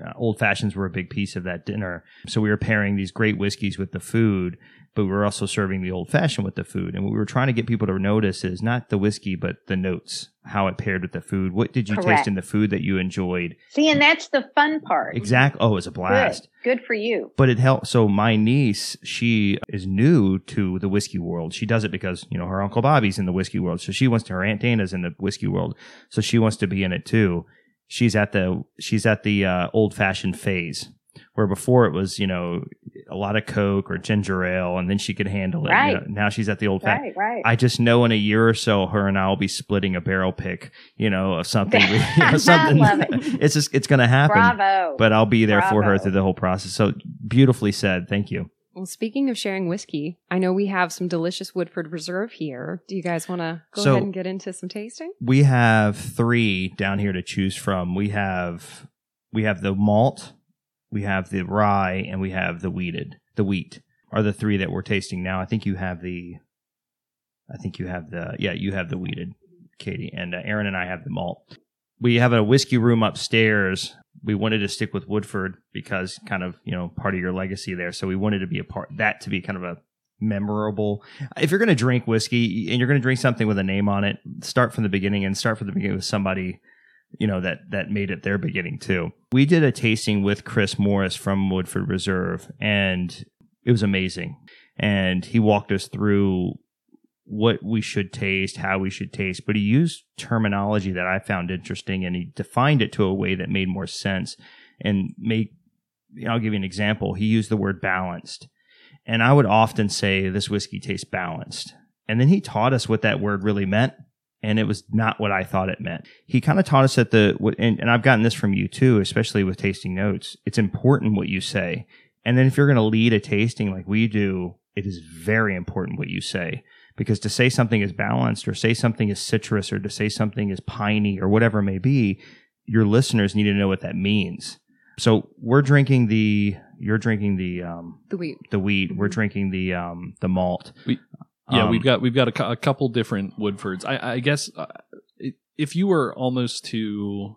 Speaker 3: uh, old fashions were a big piece of that dinner. So we were pairing these great whiskeys with the food, but we were also serving the old fashioned with the food. And what we were trying to get people to notice is not the whiskey, but the notes, how it paired with the food. What did you
Speaker 1: Correct.
Speaker 3: taste in the food that you enjoyed?
Speaker 1: See, and that's the fun part.
Speaker 3: Exactly. Oh, it was a blast.
Speaker 1: Good. Good for you.
Speaker 3: But it helped. So my niece, she is new to the whiskey world. She does it because you know her uncle Bobby's in the whiskey world, so she wants to. Her aunt Dana's in the whiskey world, so she wants to be in it too. She's at the she's at the uh, old fashioned phase where before it was you know a lot of Coke or ginger ale, and then she could handle it. You know, now she's at the old fashioned.
Speaker 1: Right, right.
Speaker 3: I just know in a year or so, her and I will be splitting a barrel pick, you know, of something. you know, something.
Speaker 1: Love it.
Speaker 3: It's just it's going to happen
Speaker 1: Bravo.
Speaker 3: but I'll be there for her through the whole process. So beautifully said. Thank you.
Speaker 2: Well, speaking of sharing whiskey, I know we have some delicious Woodford Reserve here. Do you guys want to go
Speaker 3: So-
Speaker 2: ahead and get into some tasting?
Speaker 3: We have three down here to choose from. We have we have the malt, we have the rye, and we have the wheated. The wheat are the three that we're tasting now. I think you have the. I think you have the yeah you have the wheated, Katie, and uh, Aaron and I have the malt. We have a whiskey room upstairs. We wanted to stick with Woodford because kind of you know part of your legacy there. So we wanted to be a part that to be kind of a memorable. If you're going to drink whiskey and you're going to drink something with a name on it, start from the beginning and start from the beginning with somebody you know that that made it their beginning too. We did a tasting with Chris Morris from Woodford Reserve and it was amazing. And he walked us through what we should taste, how we should taste, but he used terminology that I found interesting and he defined it to a way that made more sense and make I'll give you an example. He used the word balanced. And I would often say this whiskey tastes balanced. And then he taught us what that word really meant. And it was not what I thought it meant. He kind of taught us that the, and, and I've gotten this from you too, especially with tasting notes. It's important what you say. And then if you're going to lead a tasting like we do, it is very important what you say. Because to say something is balanced or say something is citrus or to say something is piney or whatever it may be, your listeners need to know what that means. So we're drinking the, you're drinking the, um,
Speaker 2: The wheat.
Speaker 3: the wheat. We're drinking the, um, the malt.
Speaker 4: We- Yeah,
Speaker 3: Um,
Speaker 4: we've got we've got a, cou- a couple different Woodfords. I, I guess uh, if you were almost to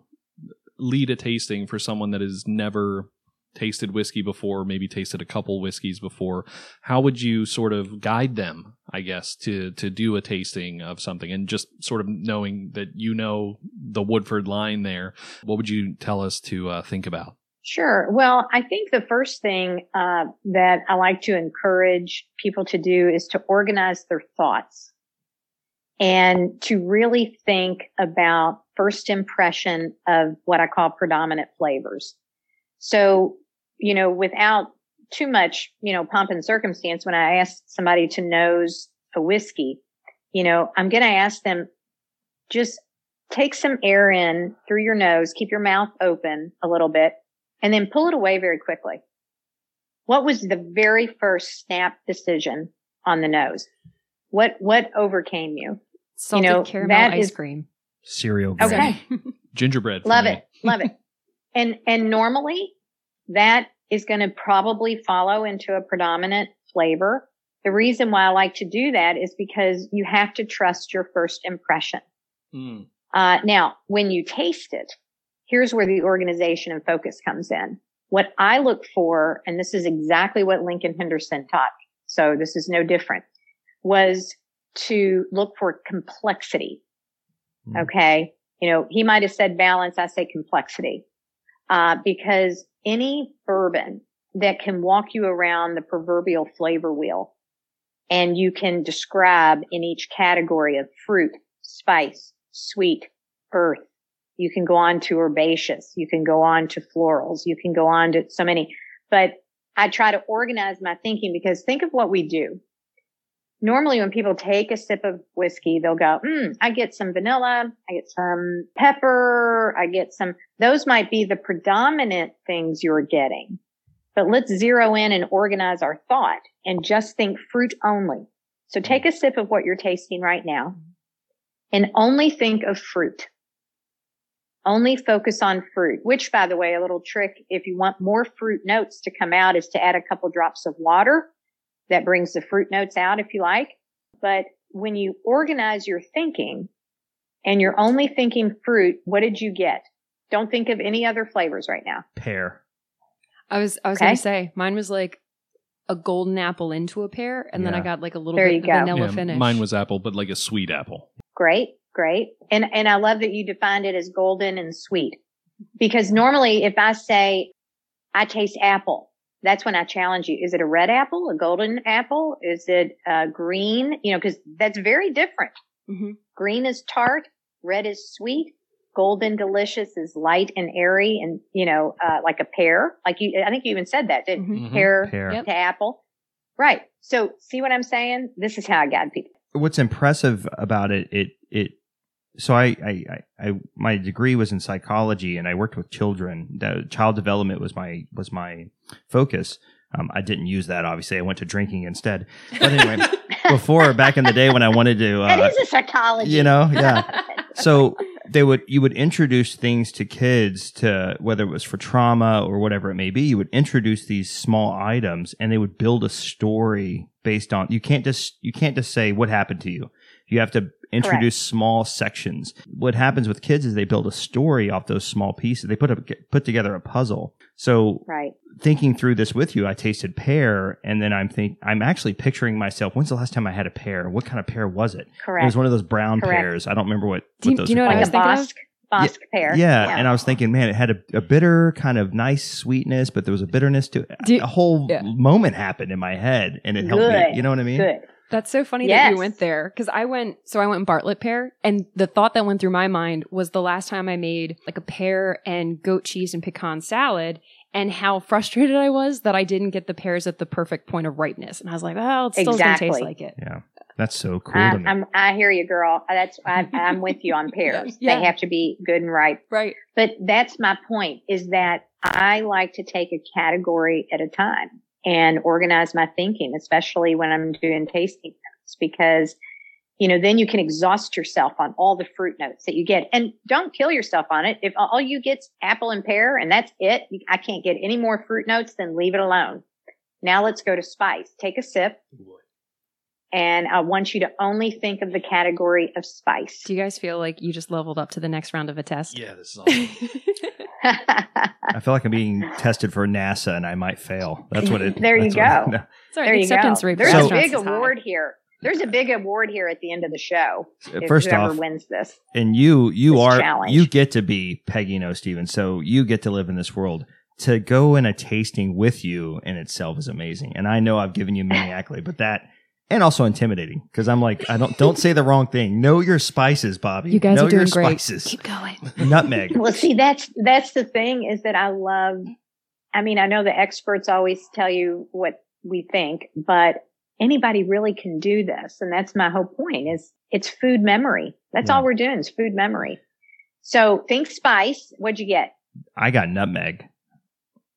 Speaker 4: lead a tasting for someone that has never tasted whiskey before, maybe tasted a couple whiskeys before, how would you sort of guide them? I guess to to do a tasting of something, and just sort of knowing that you know the Woodford line there, what would you tell us to uh, think about?
Speaker 1: Sure. Well, I think the first thing uh, that I like to encourage people to do is to organize their thoughts and to really think about first impression of what I call predominant flavors. So, you know, without too much, you know, pomp and circumstance, when I ask somebody to nose a whiskey, you know, I'm going to ask them just take some air in through your nose, keep your mouth open a little bit and then pull it away very quickly. What was the very first snap decision on the nose? What, what overcame you?
Speaker 2: Salted
Speaker 1: know,
Speaker 2: caramel
Speaker 1: that
Speaker 2: ice
Speaker 1: is-
Speaker 2: cream.
Speaker 3: cereal. grain.
Speaker 1: Okay.
Speaker 4: Gingerbread.
Speaker 1: Love
Speaker 4: me.
Speaker 1: it. Love it. And, and normally that is going to probably follow into a predominant flavor. The reason why I like to do that is because you have to trust your first impression.
Speaker 4: Mm.
Speaker 1: Uh, now, when you taste it, here's where the organization and focus comes in. What I look for, and this is exactly what Lincoln Henderson taught, so this is no different, was to look for complexity.
Speaker 3: Mm.
Speaker 1: Okay. You know, he might have said balance. I say complexity. Uh, because any bourbon that can walk you around the proverbial flavor wheel and you can describe in each category of fruit, spice, sweet, earth. You can go on to herbaceous. You can go on to florals. You can go on to so many, but I try to organize my thinking because think of what we do. Normally when people take a sip of whiskey, they'll go, mm, I get some vanilla. I get some pepper. I get some, those might be the predominant things you're getting. But let's zero in and organize our thought and just think fruit only. So take a sip of what you're tasting right now and only think of fruit. Only focus on fruit, which by the way, a little trick, if you want more fruit notes to come out is to add a couple drops of water. That brings the fruit notes out if you like. But when you organize your thinking and you're only thinking fruit, what did you get? Don't think of any other flavors right now.
Speaker 3: Pear.
Speaker 2: I was I was
Speaker 1: Okay.
Speaker 2: gonna say mine was like a golden apple into a pear, and then I got like a little
Speaker 1: There
Speaker 2: bit
Speaker 1: you
Speaker 2: of
Speaker 1: go.
Speaker 2: vanilla
Speaker 4: Yeah,
Speaker 2: finish.
Speaker 4: Mine was apple, but like a sweet apple.
Speaker 1: Great, great. And and I love that you defined it as golden and sweet. Because normally if I say I taste apple, that's when I challenge you. Is it a red apple, a golden apple? Is it uh, green? You know, because that's very different.
Speaker 2: Mhm.
Speaker 1: Green is tart, red is sweet, golden delicious is light and airy, and you know, uh, like a pear. Like you, I think you even said that, didn't you?
Speaker 2: Mhm.
Speaker 4: Mhm.
Speaker 1: Pear
Speaker 3: Pear.
Speaker 2: Yep.
Speaker 1: to apple. Right. So see what I'm saying? This is how I guide people.
Speaker 3: What's impressive about it, it, it, so I, I, I, my degree was in psychology and I worked with children. That child development was my, was my focus. Um, I didn't use that, obviously. I went to drinking instead. But anyway, before, back in the day when I wanted to,
Speaker 1: that
Speaker 3: uh,
Speaker 1: is a psychology.
Speaker 3: you know, yeah. so they would you would introduce things to kids to whether it was for trauma or whatever it may be you would introduce these small items and they would build a story based on you can't just you can't just say what happened to you you have to introduce small sections what happens with kids is they build a story off those small pieces they put a, put together a puzzle so
Speaker 1: right.
Speaker 3: thinking through this with you, I tasted pear, and then I'm think I'm actually picturing myself. When's the last time I had a pear? What kind of pear was it? It was one of those brown
Speaker 1: Correct.
Speaker 3: pears. I don't remember what.
Speaker 2: Do you-
Speaker 3: what those
Speaker 2: do you know
Speaker 3: are
Speaker 2: what I
Speaker 1: like
Speaker 2: was
Speaker 1: a
Speaker 3: called.
Speaker 2: thinking
Speaker 1: Bosc, Bosc pear.
Speaker 3: Yeah, and I was thinking, man, it had a, a bitter kind of nice sweetness, but there was a bitterness to it.
Speaker 2: Do-
Speaker 3: a whole
Speaker 2: yeah.
Speaker 3: moment happened in my head, and it helped
Speaker 1: Good.
Speaker 3: me. You know what I mean?
Speaker 1: good.
Speaker 2: That's so funny that
Speaker 1: Yes.
Speaker 2: you went there because I went. So I went in Bartlett pear, and the thought that went through my mind was the last time I made like a pear and goat cheese and pecan salad, and how frustrated I was that I didn't get the pears at the perfect point of ripeness. And I was like, oh, it's still gonna taste like it.
Speaker 3: Yeah, that's so cool
Speaker 1: I,
Speaker 3: to me.
Speaker 1: I'm, I hear you, girl. That's I, I'm with you on pears.
Speaker 2: Yeah.
Speaker 1: They have to be good and ripe.
Speaker 2: Right.
Speaker 1: But that's my point: is that I like to take a category at a time and organize my thinking, especially when I'm doing tasting notes, because you know then you can exhaust yourself on all the fruit notes that you get, and don't kill yourself on it. If all you get's apple and pear, and that's it, I can't get any more fruit notes, then leave it alone. Now let's go to spice. Take a sip. And I want you to only think of the category of spice.
Speaker 2: Do you guys feel like you just leveled up to the next round of a test?
Speaker 4: Yeah, this is awesome.
Speaker 3: I feel like I'm being tested for NASA, and I might fail. That's what it.
Speaker 1: There you
Speaker 3: that's what-
Speaker 1: go.
Speaker 3: no.
Speaker 2: Sorry,
Speaker 1: there
Speaker 2: the
Speaker 1: you
Speaker 2: acceptance
Speaker 1: go.
Speaker 2: rate.
Speaker 1: There's
Speaker 2: for
Speaker 1: a big
Speaker 2: is high.
Speaker 1: award here. There's a big award here at the end of the show. if
Speaker 3: First
Speaker 1: whoever
Speaker 3: off,
Speaker 1: wins this.
Speaker 3: and you you are
Speaker 1: challenge.
Speaker 3: you get to be Peggy Noe Stevens, so you get to live in this world. To go in a tasting with you in itself is amazing, and I know I've given you many accolades, but that and also intimidating because I'm like I don't don't say the wrong thing. Know your spices, Bobby.
Speaker 2: You guys
Speaker 3: know
Speaker 2: are doing
Speaker 3: your
Speaker 2: great.
Speaker 3: Spices.
Speaker 2: Keep going.
Speaker 3: Nutmeg.
Speaker 1: Well, see, that's that's the thing is that I love. I mean, I know the experts always tell you what we think, but anybody really can do this, and that's my whole point. Is it's food memory. That's
Speaker 3: Yeah.
Speaker 1: all we're doing is food memory. So think spice. What'd you get?
Speaker 3: I got nutmeg.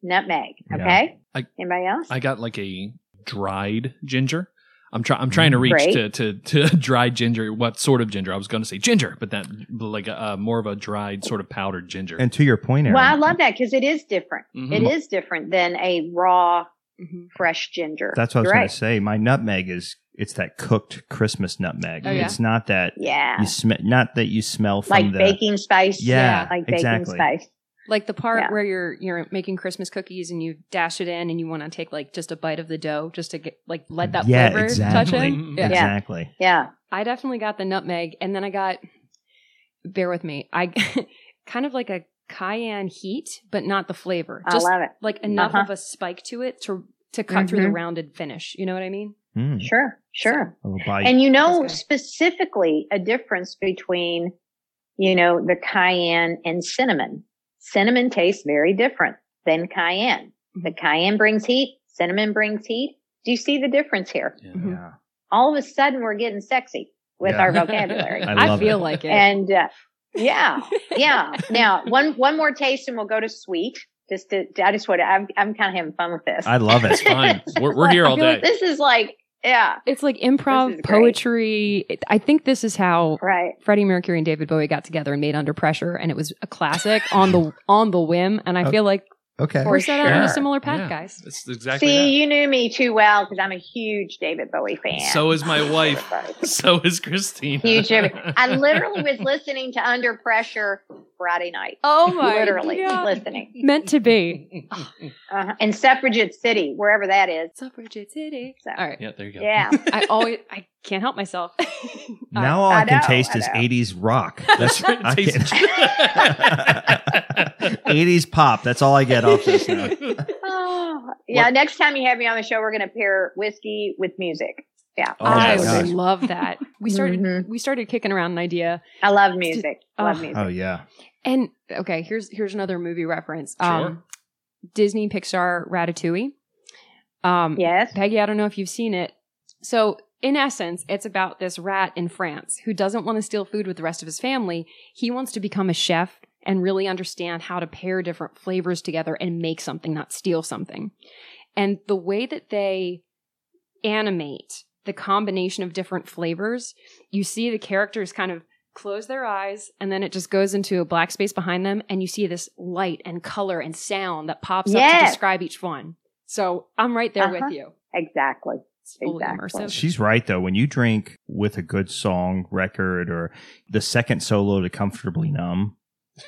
Speaker 1: Nutmeg.
Speaker 3: Yeah.
Speaker 1: Okay.
Speaker 4: I-
Speaker 1: Anybody else?
Speaker 4: I got like a dried ginger. I'm trying. I'm trying to reach
Speaker 1: Great.
Speaker 4: to, to to dried ginger. What sort of ginger? I was going to say ginger, but that like a, uh, more of a dried sort of powdered ginger.
Speaker 3: And to your point, Aaron,
Speaker 1: well, I love that because it is different.
Speaker 4: Mhm.
Speaker 1: It is different than a raw,
Speaker 2: Mhm.
Speaker 1: fresh ginger.
Speaker 3: that's what I was
Speaker 1: You're
Speaker 3: going
Speaker 1: right.
Speaker 3: to say. My nutmeg is it's that cooked Christmas nutmeg.
Speaker 2: Oh, yeah?
Speaker 3: It's not that
Speaker 1: Yeah.
Speaker 3: you smell. Not that you smell from
Speaker 1: Like
Speaker 3: the
Speaker 1: baking spice.
Speaker 3: Yeah,
Speaker 1: Like baking
Speaker 3: exactly.
Speaker 1: spice.
Speaker 2: Like the part
Speaker 1: Yeah.
Speaker 2: where you're you're making Christmas cookies and you dash it in and you want to take like just a bite of the dough just to get like let that
Speaker 3: Yeah,
Speaker 2: flavor
Speaker 3: exactly.
Speaker 2: touch in.
Speaker 4: Mhm.
Speaker 2: Yeah.
Speaker 1: Yeah.
Speaker 3: exactly.
Speaker 1: Yeah.
Speaker 2: I definitely got the nutmeg and then I got bear with me. I kind of like a cayenne heat, but not the flavor.
Speaker 1: I
Speaker 2: Just
Speaker 1: love it.
Speaker 2: like enough
Speaker 1: Uh-huh.
Speaker 2: of a spike to it to to cut through the
Speaker 1: Mhm.
Speaker 2: rounded finish. You know what I mean?
Speaker 3: Mm,
Speaker 1: Sure. Sure.
Speaker 3: a little bite.
Speaker 1: And you know specifically a difference between, you know, the cayenne and cinnamon. Cinnamon tastes very different than cayenne. The cayenne brings heat. Cinnamon brings heat. Do you see the difference here?
Speaker 4: Yeah.
Speaker 2: Mhm.
Speaker 1: All of a sudden we're getting sexy with
Speaker 3: Yeah.
Speaker 1: our vocabulary.
Speaker 3: I
Speaker 2: I, feel
Speaker 3: it.
Speaker 2: like it.
Speaker 1: and uh, yeah, yeah. Now one one more taste and we'll go to sweet. Just to, I just want to. I'm I'm kind of having fun with this.
Speaker 3: I love
Speaker 4: It's
Speaker 3: it.
Speaker 4: fine. We're, we're here all day.
Speaker 2: like
Speaker 1: This is like yeah,
Speaker 2: it's like improv poetry. It- I think this is how
Speaker 1: right.
Speaker 2: Freddie Mercury and David Bowie got together and made Under Pressure, and it was a classic on the on the whim. And I
Speaker 3: Oh,
Speaker 2: feel like
Speaker 3: Okay.
Speaker 2: we're set out on a similar path,
Speaker 4: Yeah.
Speaker 2: guys.
Speaker 4: It's exactly
Speaker 1: See, you knew me too well because I'm a huge David Bowie fan.
Speaker 4: So is my wife. So is Christine.
Speaker 1: Huge. David- I literally was listening to Under Pressure Friday night.
Speaker 2: Oh my
Speaker 1: Literally
Speaker 2: God.
Speaker 1: listening.
Speaker 2: Meant to be.
Speaker 1: Uh-huh. In Suffragette City, wherever that is.
Speaker 2: Suffragette City.
Speaker 1: So,
Speaker 2: All right.
Speaker 4: Yeah, there you go.
Speaker 1: Yeah.
Speaker 2: I always I can't help myself.
Speaker 3: Now all I,
Speaker 1: I
Speaker 3: can
Speaker 1: know,
Speaker 3: taste
Speaker 1: I
Speaker 3: is
Speaker 1: know.
Speaker 3: 80s rock.
Speaker 4: That's right.
Speaker 3: I
Speaker 4: It tastes-
Speaker 3: can't- 80s pop. That's all I get off this now.
Speaker 1: Oh, yeah.
Speaker 3: What-
Speaker 1: Next time you have me on the show, we're going to pair whiskey with music. Yeah.
Speaker 3: Oh,
Speaker 2: I
Speaker 3: my
Speaker 2: would love that. We started
Speaker 1: Mhm.
Speaker 2: we started kicking around an idea.
Speaker 1: I love music.
Speaker 2: I
Speaker 1: love music.
Speaker 3: Oh, yeah.
Speaker 2: And okay, here's here's another movie reference.
Speaker 4: Sure.
Speaker 2: Um Disney Pixar Ratatouille. Um
Speaker 1: Yes.
Speaker 2: Peggy, I don't know if you've seen it. So, in essence, it's about this rat in France who doesn't want to steal food with the rest of his family. He wants to become a chef and really understand how to pair different flavors together and make something, not steal something. And the way that they animate the combination of different flavors, you see the characters kind of close their eyes and then it just goes into a black space behind them and you see this light and color and sound that pops up to describe each one. So I'm right there
Speaker 1: Uh-huh.
Speaker 2: with you.
Speaker 1: Exactly.
Speaker 2: It's fully
Speaker 1: Exactly.
Speaker 2: immersive.
Speaker 3: She's right, though. When you drink with a good song record or the second solo to Comfortably Numb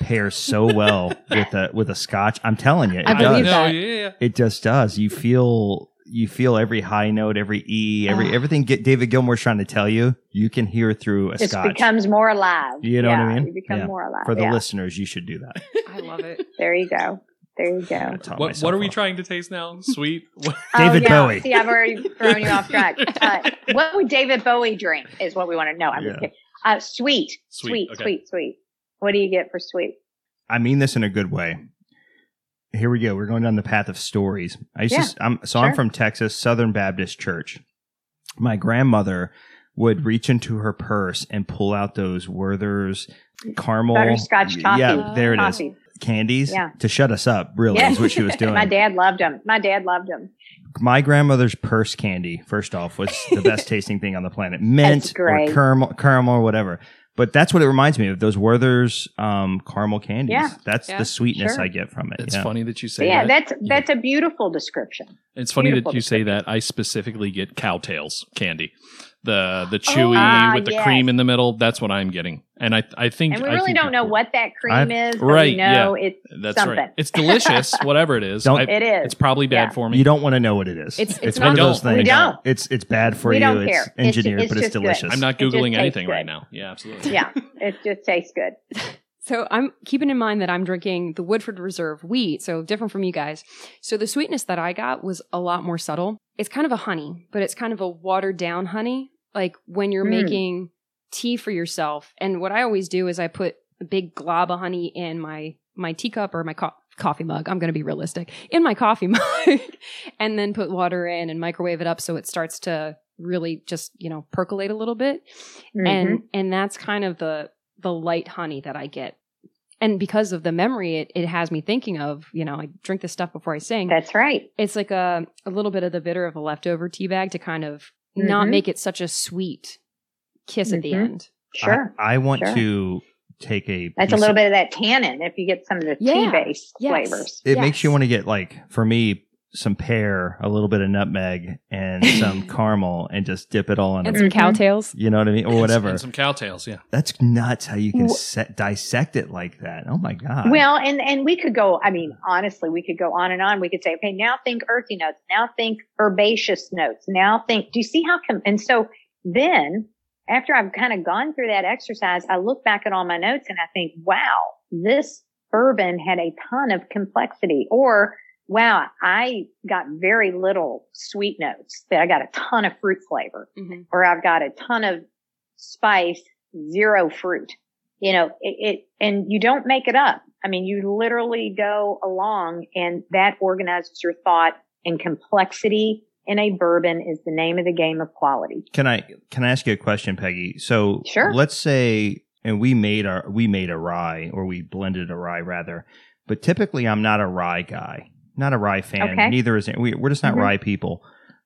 Speaker 3: pairs so well with a with a scotch. I'm telling you, it
Speaker 2: I believe
Speaker 3: does.
Speaker 4: know,
Speaker 2: that.
Speaker 4: yeah.
Speaker 3: It just does. You feel you feel every high note, every E, every
Speaker 2: Ah.
Speaker 3: everything get David Gilmour's trying to tell you, you can hear through a
Speaker 1: Just
Speaker 3: scotch.
Speaker 1: becomes more alive.
Speaker 3: You know what I mean?
Speaker 1: You become
Speaker 3: Yeah.
Speaker 1: more alive.
Speaker 3: For the
Speaker 1: yeah.
Speaker 3: listeners, you should do that.
Speaker 2: I love it.
Speaker 1: There you go. There you go.
Speaker 4: What, what are we
Speaker 3: off.
Speaker 4: trying to taste now? Sweet?
Speaker 3: David
Speaker 1: oh, yeah.
Speaker 3: Bowie.
Speaker 1: See, I've already thrown you off track. Uh, what would David Bowie drink? Is what we want to know. I'm
Speaker 3: Yeah.
Speaker 1: just kidding. Uh, sweet,
Speaker 4: Sweet,
Speaker 1: sweet,
Speaker 4: okay.
Speaker 1: sweet, sweet. What do you get for sweet?
Speaker 3: I mean this in a good way. Here we go. We're going down the path of stories. I used
Speaker 1: Yeah,
Speaker 3: to, I'm, so I'm from Texas, Southern Baptist Church. My grandmother would reach into her purse and pull out those Werther's caramel
Speaker 1: Butterscotch toffee.
Speaker 3: Yeah, there it is.
Speaker 1: Toffee.
Speaker 3: Candies
Speaker 1: Yeah.
Speaker 3: to shut us up. Really
Speaker 1: Yeah.
Speaker 3: is what she was doing.
Speaker 1: My dad loved them. My dad loved them.
Speaker 3: My grandmother's purse candy, first off, was the best tasting thing on the planet. Mint or caramel, caramel or whatever. But that's what it reminds me of. Those Werther's um, caramel candies.
Speaker 1: Yeah.
Speaker 3: That's
Speaker 2: Yeah.
Speaker 3: the sweetness
Speaker 1: Sure.
Speaker 3: I get from it.
Speaker 4: It's
Speaker 3: yeah.
Speaker 4: funny that you say
Speaker 1: yeah,
Speaker 4: that.
Speaker 1: Yeah, that's that's a beautiful description.
Speaker 4: It's funny
Speaker 1: Beautiful
Speaker 4: that you say that. I specifically get Cow Tales candy, the the
Speaker 1: Oh,
Speaker 4: chewy
Speaker 1: ah,
Speaker 4: with the
Speaker 1: yes.
Speaker 4: cream in the middle. That's what I'm getting, and I I think
Speaker 1: And we
Speaker 4: I
Speaker 1: really
Speaker 4: think
Speaker 1: don't know what that cream
Speaker 3: I've-
Speaker 1: is, but
Speaker 4: Right,
Speaker 1: we know it's
Speaker 4: That's
Speaker 1: something.
Speaker 4: right. It's delicious, whatever it is. I,
Speaker 1: it is.
Speaker 4: It's probably bad
Speaker 1: Yeah.
Speaker 4: for me.
Speaker 3: You don't want to know what it is.
Speaker 2: It's- it's
Speaker 3: one of
Speaker 4: not-
Speaker 3: those
Speaker 4: We
Speaker 3: things.
Speaker 1: don't.
Speaker 3: It's it's bad for
Speaker 1: We
Speaker 3: you.
Speaker 1: don't
Speaker 3: it's
Speaker 1: care. It's-
Speaker 3: engineered,
Speaker 1: it's
Speaker 3: but it's
Speaker 1: just good.
Speaker 3: delicious.
Speaker 4: I'm not googling anything
Speaker 1: good.
Speaker 4: right now. Yeah, absolutely.
Speaker 1: yeah, it just tastes good.
Speaker 2: So I'm keeping in mind that I'm drinking the Woodford Reserve wheat, so different from you guys. So the sweetness that I got was a lot more subtle. It's kind of a honey, but it's kind of a watered down honey, like when you're
Speaker 1: Mm.
Speaker 2: making tea for yourself. And what I always do is I put a big glob of honey in my my teacup or my co- coffee mug. I'm going to be realistic in my coffee mug, and then put water in and microwave it up so it starts to really just you know percolate a little bit
Speaker 1: Mhm.
Speaker 2: and and that's kind of the the light honey that I get. And because of the memory it, it has me thinking of, you know, I drink this stuff before I sing.
Speaker 1: that's right.
Speaker 2: it's like a a little bit of the bitter of a leftover tea bag to kind of not
Speaker 1: Mhm.
Speaker 2: make it such a sweet kiss at the
Speaker 1: Mhm.
Speaker 2: end.
Speaker 1: Sure,
Speaker 3: I, I want
Speaker 1: Sure.
Speaker 3: to take a.
Speaker 1: that's a little
Speaker 3: of-
Speaker 1: bit of that tannin if you get some of the
Speaker 2: Yeah.
Speaker 1: tea-based
Speaker 2: Yes.
Speaker 1: flavors.
Speaker 3: It makes you want to get like for me some pear, a little bit of nutmeg, and some caramel, and just dip it all in.
Speaker 2: And
Speaker 3: a
Speaker 2: some
Speaker 1: Cow
Speaker 2: Tales.
Speaker 3: You know what I mean, or
Speaker 4: And
Speaker 3: whatever.
Speaker 4: some Cow Tales. Yeah.
Speaker 3: That's nuts how you can
Speaker 1: Wh-
Speaker 3: set, dissect it like that. Oh my god.
Speaker 1: Well, and and we could go. I mean, honestly, we could go on and on. We could say, okay, now think earthy notes. Now think herbaceous notes. Now think. Do you see how? Com- and so then, after I've kind of gone through that exercise, I look back at all my notes and I think, wow, this bourbon had a ton of complexity. Or wow, I got very little sweet notes. But I got a ton of fruit flavor
Speaker 2: Mhm.
Speaker 1: or I've got a ton of spice, zero fruit. You know, it, it, and you don't make it up. I mean, you literally go along and that organizes your thought and complexity in a bourbon is the name of the game of quality.
Speaker 3: Can I can I ask you a question, Peggy? So
Speaker 1: Sure.
Speaker 3: let's say and we made our we made a rye or we blended a rye rather, but typically I'm not a rye guy, not a rye fan.
Speaker 1: Okay.
Speaker 3: Neither is we. We're just not
Speaker 1: Mhm.
Speaker 3: rye people.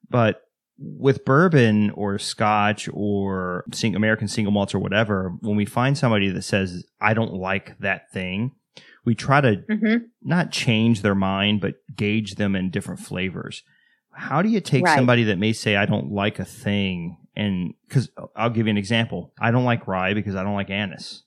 Speaker 3: But with bourbon or Scotch or sing, American single malts or whatever, when we find somebody that says I don't like that thing, we try to
Speaker 1: Mm-hmm.
Speaker 3: not change their mind, but gauge them in different flavors. How do you take
Speaker 1: Right.
Speaker 3: somebody that may say, I don't like a thing? And because I'll give you an example. I don't like rye because I don't like anise.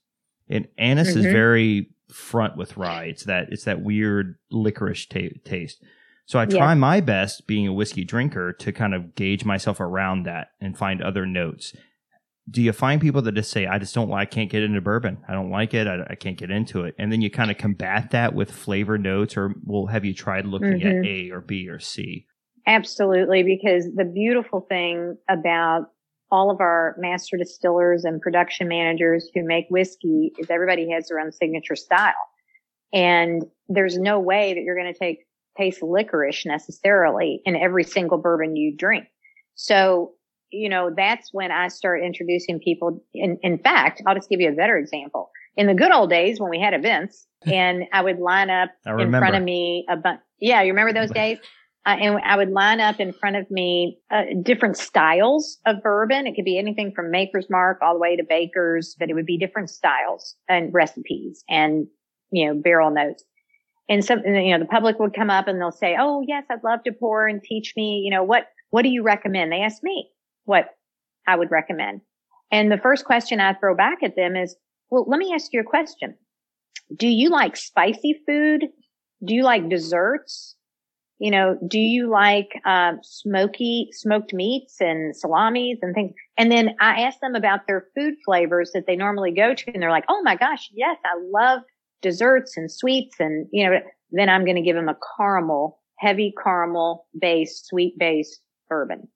Speaker 3: And anise is
Speaker 1: Mhm.
Speaker 3: very front with rye. It's that it's that weird licorice ta- taste. So I try my best, being a whiskey drinker, to kind of gauge myself around that and find other notes. Do you find people that just say, "I just don't like, I can't get into bourbon. I don't like it. I, I can't get into it," and then you kind of combat that with flavor notes, or well, have you tried looking
Speaker 1: Mhm.
Speaker 3: at A or B or C?
Speaker 1: Absolutely, because the beautiful thing about all of our master distillers and production managers who make whiskey is everybody has their own signature style. And there's no way that you're going to take taste licorice necessarily in every single bourbon you drink. So, you know, that's when I start introducing people. In, in fact, I'll just give you a better example. In the good old days when we had events and I would line up in front of me a bunch. Yeah, you remember those days? Uh, and I would line up in front of me uh, different styles of bourbon. It could be anything from Maker's Mark all the way to Baker's, but it would be different styles and recipes and you know barrel notes. And some, you know, the public would come up and they'll say, "Oh, yes, I'd love to pour and teach me. You know what? What do you recommend?" They ask me what I would recommend, and the first question I throw back at them is, "Well, let me ask you a question. Do you like spicy food? Do you like desserts?" You know, do you like um, smoky smoked meats and salamis and things? And then I ask them about their food flavors that they normally go to, and they're like, "Oh my gosh, yes, I love desserts and sweets." And you know, then I'm going to give them a caramel, heavy caramel based, sweet based bourbon.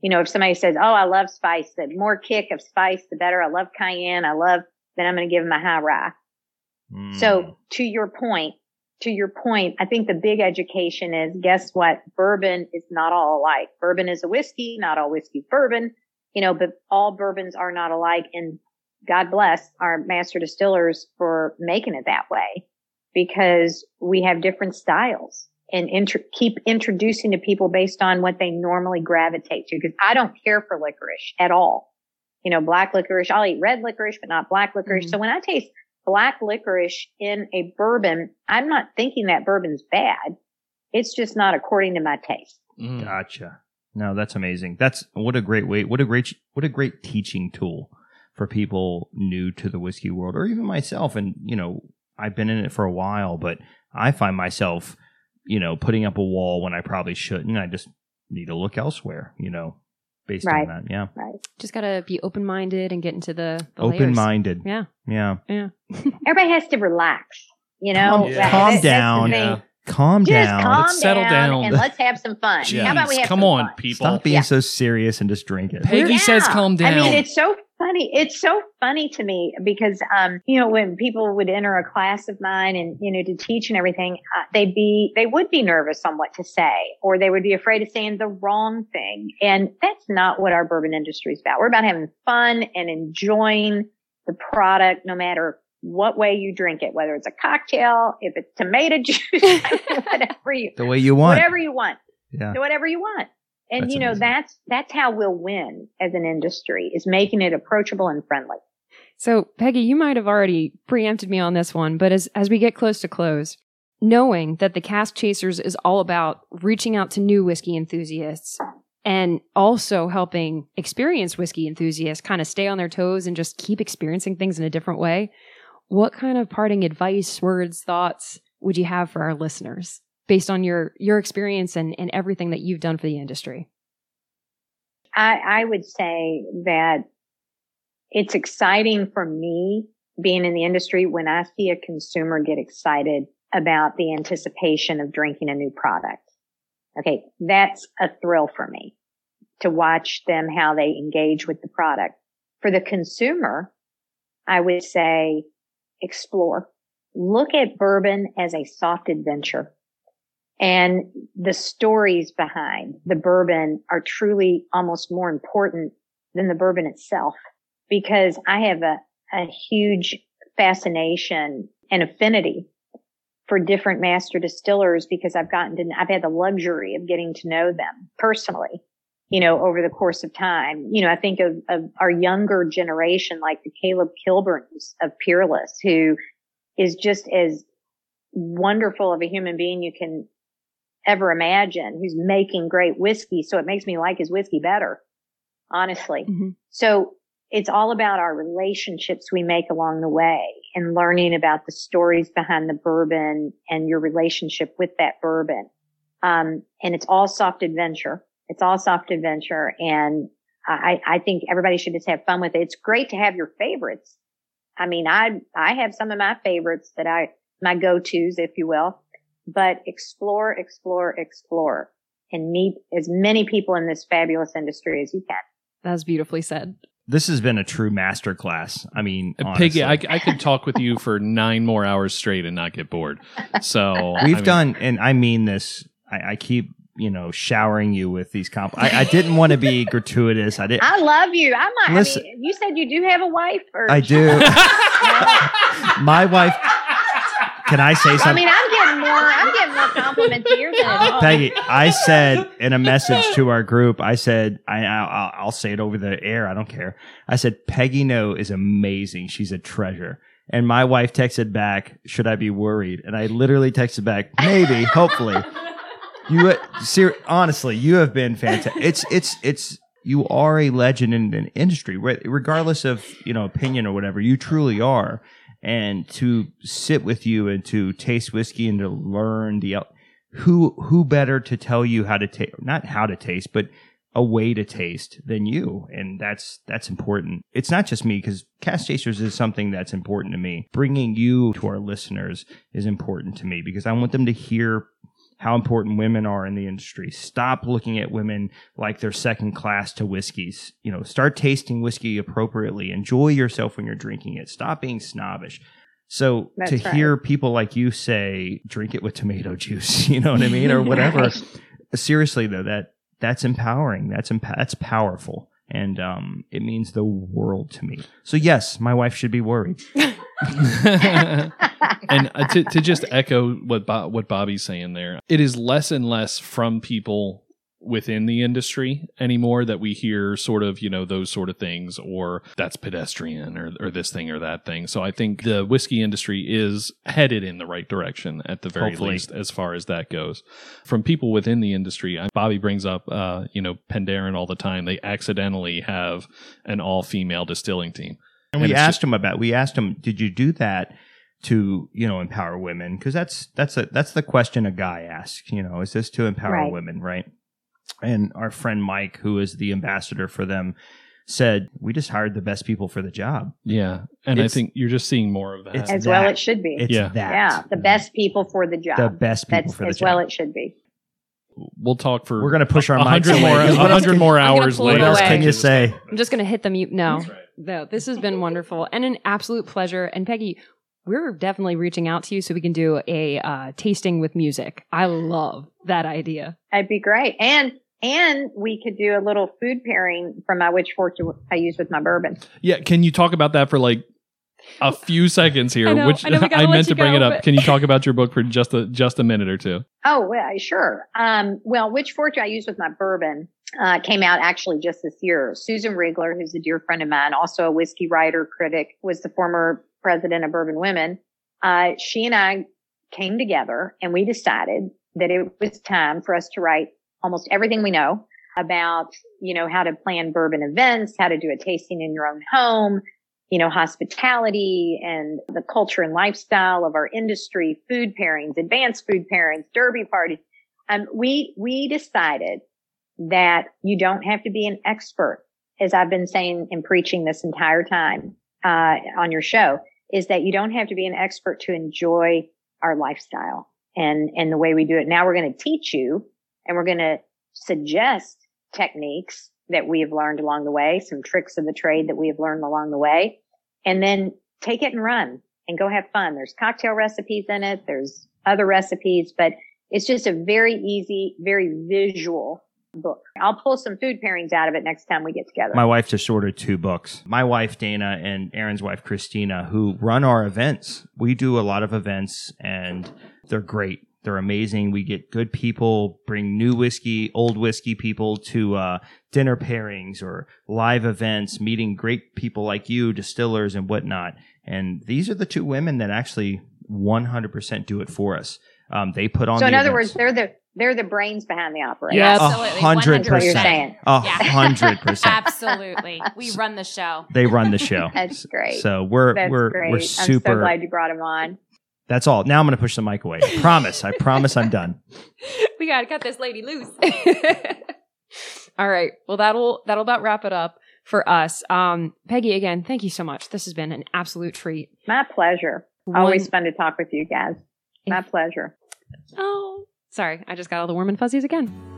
Speaker 1: You know, if somebody says, "Oh, I love spice," the more kick of spice, the better. I love cayenne. I love. Then I'm going to give them a high rye.
Speaker 3: Mm.
Speaker 1: So to your point, to your point, I think the big education is guess what? Bourbon is not all alike. Bourbon is a whiskey, not all whiskey is bourbon, you know, but all bourbons are not alike. And God bless our master distillers for making it that way because we have different styles and keep introducing to people based on what they normally gravitate to. Because I don't care for licorice at all. You know, black licorice, I'll eat red licorice, but not black licorice.
Speaker 2: Mhm.
Speaker 1: So when I taste black licorice in a bourbon, I'm not thinking that bourbon's bad. It's just not according to my taste.
Speaker 4: Mm.
Speaker 3: Gotcha. No, that's amazing. That's what a great way. What a great what a great teaching tool for people new to the whiskey world, or even myself. And you know, I've been in it for a while, but I find myself, you know, putting up a wall when I probably shouldn't. I just need to look elsewhere. You know, based
Speaker 1: Right.
Speaker 3: on that. Yeah,
Speaker 1: Right.
Speaker 2: Just gotta be open minded and get into the, the
Speaker 3: open minded.
Speaker 2: Yeah.
Speaker 3: Yeah.
Speaker 2: Yeah.
Speaker 1: Everybody has to relax. You know,
Speaker 3: Calm-
Speaker 1: That-
Speaker 3: calm down.
Speaker 4: Yeah.
Speaker 3: Calm
Speaker 1: Just
Speaker 3: down.
Speaker 1: calm
Speaker 4: Let's settle down.
Speaker 1: and let's have some fun.
Speaker 4: Jeez,
Speaker 1: How about we have
Speaker 4: come
Speaker 1: some
Speaker 4: on,
Speaker 1: fun?
Speaker 4: people.
Speaker 3: Stop being
Speaker 1: Yeah.
Speaker 3: so serious and just drink it.
Speaker 4: Peggy
Speaker 1: Yeah.
Speaker 4: says calm down.
Speaker 1: I mean, it's so funny. It's so funny to me because, um, you know, when people would enter a class of mine and, you know, to teach and everything, uh, they'd be, they would be nervous on what to say, or they would be afraid of saying the wrong thing. And that's not what our bourbon industry is about. We're about having fun and enjoying the product no matter what way you drink it, whether it's a cocktail, if it's tomato juice, whatever you,
Speaker 3: the way you want.
Speaker 1: whatever you want
Speaker 3: Yeah.
Speaker 1: do whatever you want. And
Speaker 3: That's
Speaker 1: you know,
Speaker 3: amazing.
Speaker 1: that's, that's how we'll win as an industry is making it approachable and friendly.
Speaker 2: So, Peggy, you might have already preempted me on this one, but as, as we get close to close, knowing that the Cask Chasers is all about reaching out to new whiskey enthusiasts and also helping experienced whiskey enthusiasts kind of stay on their toes and just keep experiencing things in a different way, what kind of parting advice, words, thoughts would you have for our listeners based on your, your experience and, and everything that you've done for the industry?
Speaker 1: I, I would say that it's exciting for me being in the industry when I see a consumer get excited about the anticipation of drinking a new product. Okay. That's a thrill for me to watch them, how they engage with the product. For the consumer, I would say explore, look at bourbon as a soft adventure. And the stories behind the bourbon are truly almost more important than the bourbon itself because I have a, a huge fascination and affinity for different master distillers because I've gotten to, I've had the luxury of getting to know them personally, you know, over the course of time. You know, I think of, of our younger generation, like the Caleb Kilburns of Peerless, who is just as wonderful of a human being you can ever imagine who's making great whiskey. So it makes me like his whiskey better, honestly.
Speaker 2: Mhm.
Speaker 1: So it's all about our relationships we make along the way and learning about the stories behind the bourbon and your relationship with that bourbon. Um, and it's all soft adventure. It's all soft adventure. And I, I think everybody should just have fun with it. It's great to have your favorites. I mean, I, I have some of my favorites that I, my go-tos, if you will, but explore, explore, explore and meet as many people in this fabulous industry as you can.
Speaker 2: That's beautifully said.
Speaker 3: This has been a true master class. I mean, honestly.
Speaker 4: Peggy, I, I could talk with you for nine more hours straight and not get bored. So
Speaker 3: we've
Speaker 4: I mean,
Speaker 3: done, and I mean this. I, I keep, you know, showering you with these compliments. I, I didn't want to be gratuitous. I didn't.
Speaker 1: I love you. I'm not,
Speaker 3: Listen-
Speaker 1: I mean, you said you do have a wife or
Speaker 3: I do. My wife. Can I say something?
Speaker 1: I mean, I'm getting more, I'm getting more compliments here than.
Speaker 3: Peggy, I said in a message to our group, I said, I, I'll, I'll say it over the air. I don't care. I said, Peggy Noe is amazing. She's a treasure. And my wife texted back, should I be worried? And I literally texted back, maybe, hopefully. You, ser- honestly, you have been fantastic. It's, it's, it's, you are a legend in an industry, regardless of, you know, opinion or whatever. You truly are. And to sit with you and to taste whiskey and to learn the, who who better to tell you how to taste not how to taste but a way to taste than you and that's that's important it's not just me because Cask Chasers is something that's important to me bringing you to our listeners is important to me because i want them to hear how important women are in the industry stop looking at women like they're second class to whiskeys you know start tasting whiskey appropriately enjoy yourself when you're drinking it stop being snobbish so
Speaker 1: That's
Speaker 3: to
Speaker 1: right.
Speaker 3: hear people like you say, drink it with tomato juice, you know what I mean, or whatever.
Speaker 1: Right.
Speaker 3: Seriously though, that that's empowering. That's emp- that's powerful, and um, it means the world to me. So yes, my wife should be worried.
Speaker 4: and uh, to, to just echo what Bo- what Bobby's saying there, it is less and less from people within the industry anymore that we hear sort of you know those sort of things or that's pedestrian or, or this thing or that thing so i think the whiskey industry is headed in the right direction at the very
Speaker 3: Hopefully.
Speaker 4: least as far as that goes from people within the industry I- bobby brings up uh, you know Penderyn all the time they accidentally have an all-female distilling team
Speaker 3: And
Speaker 4: And
Speaker 3: we asked him about. We asked him, did you do that to you know empower women? Because that's that's a that's the question a guy asks. You know, is this to empower
Speaker 1: Right.
Speaker 3: women, right? And our friend Mike, who is the ambassador for them, said we just hired the best people for the job.
Speaker 4: Yeah, and I think you're just seeing more of that.
Speaker 3: It's
Speaker 1: as well it should be.
Speaker 3: It's
Speaker 4: Yeah.
Speaker 3: that.
Speaker 1: yeah, the mm-hmm. best people for the job.
Speaker 3: the best people
Speaker 1: That's
Speaker 3: for the
Speaker 1: as
Speaker 3: job.
Speaker 1: well it should be.
Speaker 4: we'll talk for
Speaker 3: We're gonna push our
Speaker 4: a
Speaker 3: mics
Speaker 4: hundred more,
Speaker 3: because
Speaker 4: a
Speaker 3: what else
Speaker 4: hundred
Speaker 3: can-
Speaker 4: more hours
Speaker 2: pull
Speaker 3: What
Speaker 4: later.
Speaker 3: else can you say?
Speaker 2: I'm just going to hit the mute. No, no, this has been wonderful and an absolute pleasure. And Peggy, we're definitely reaching out to you so we can do a uh, tasting with music. I love that idea.
Speaker 1: That'd be great. And and we could do a little food pairing from my which fortune I use with my bourbon.
Speaker 4: Yeah, can you talk about that for like a few seconds here?
Speaker 2: I know,
Speaker 4: which
Speaker 2: I know we
Speaker 4: meant to bring
Speaker 2: go,
Speaker 4: it up. Can you talk about your book for just a just a minute or two?
Speaker 1: Oh, well, sure. Um, well, Which Fork Do I Use with my bourbon uh, came out actually just this year. Susan Reigler, who's a dear friend of mine, also a whiskey writer, critic, was the former president of Bourbon Women. Uh, she and I came together and we decided that it was time for us to write almost everything we know about, you know, how to plan bourbon events, how to do a tasting in your own home, you know, hospitality and the culture and lifestyle of our industry, food pairings, advanced food pairings, derby parties. Um, we, we decided that you don't have to be an expert, as I've been saying and preaching this entire time, uh, on your show, is that you don't have to be an expert to enjoy our lifestyle and, and the way we do it. Now we're going to teach you and we're going to suggest techniques that we have learned along the way, some tricks of the trade that we have learned along the way, and then take it and run and go have fun. There's cocktail recipes in it. There's other recipes, but it's just a very easy, very visual book. I'll pull some food pairings out of it next time we get together.
Speaker 3: My wife just ordered two books. My wife Dana and Aaron's wife Christina, who run our events. We do a lot of events, and they're great. They're amazing. We get good people, bring new whiskey, old whiskey people to uh, dinner pairings or live events, meeting great people like you, distillers and whatnot. And these are the two women that actually 100% do it for us. Um, they put on.
Speaker 1: so in
Speaker 3: the
Speaker 1: other
Speaker 3: events.
Speaker 1: words, they're the They're the brains behind the operation.
Speaker 2: Yeah,
Speaker 3: A
Speaker 5: absolutely. 100%.
Speaker 1: 100%.
Speaker 3: A hundred percent.
Speaker 5: Absolutely. We run the show.
Speaker 3: They run the show.
Speaker 1: That's great.
Speaker 3: So we're
Speaker 1: That's
Speaker 3: we're
Speaker 1: great.
Speaker 3: we're
Speaker 1: I'm
Speaker 3: super.
Speaker 1: so glad you brought him on.
Speaker 3: That's all. Now I'm going to push the mic away. I promise. I promise I'm done.
Speaker 2: we gotta cut this lady loose. All right. Well, that'll that'll about wrap it up for us. Um, Peggy, again, thank you so much. This has been an absolute treat.
Speaker 1: My pleasure. Always fun to talk with you guys. My pleasure.
Speaker 2: Oh, sorry. I just got all the warm and fuzzies again.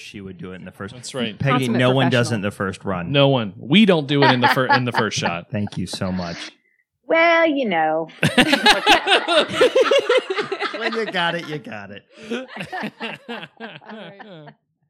Speaker 3: She would do it in the first.
Speaker 4: That's right.
Speaker 3: Peggy,
Speaker 2: Consummate
Speaker 3: no one does it in the first run.
Speaker 4: No one. We don't do it in the fir- in the first shot.
Speaker 3: Thank you so much.
Speaker 1: Well, you know,
Speaker 3: when you got it, you got it.
Speaker 2: right.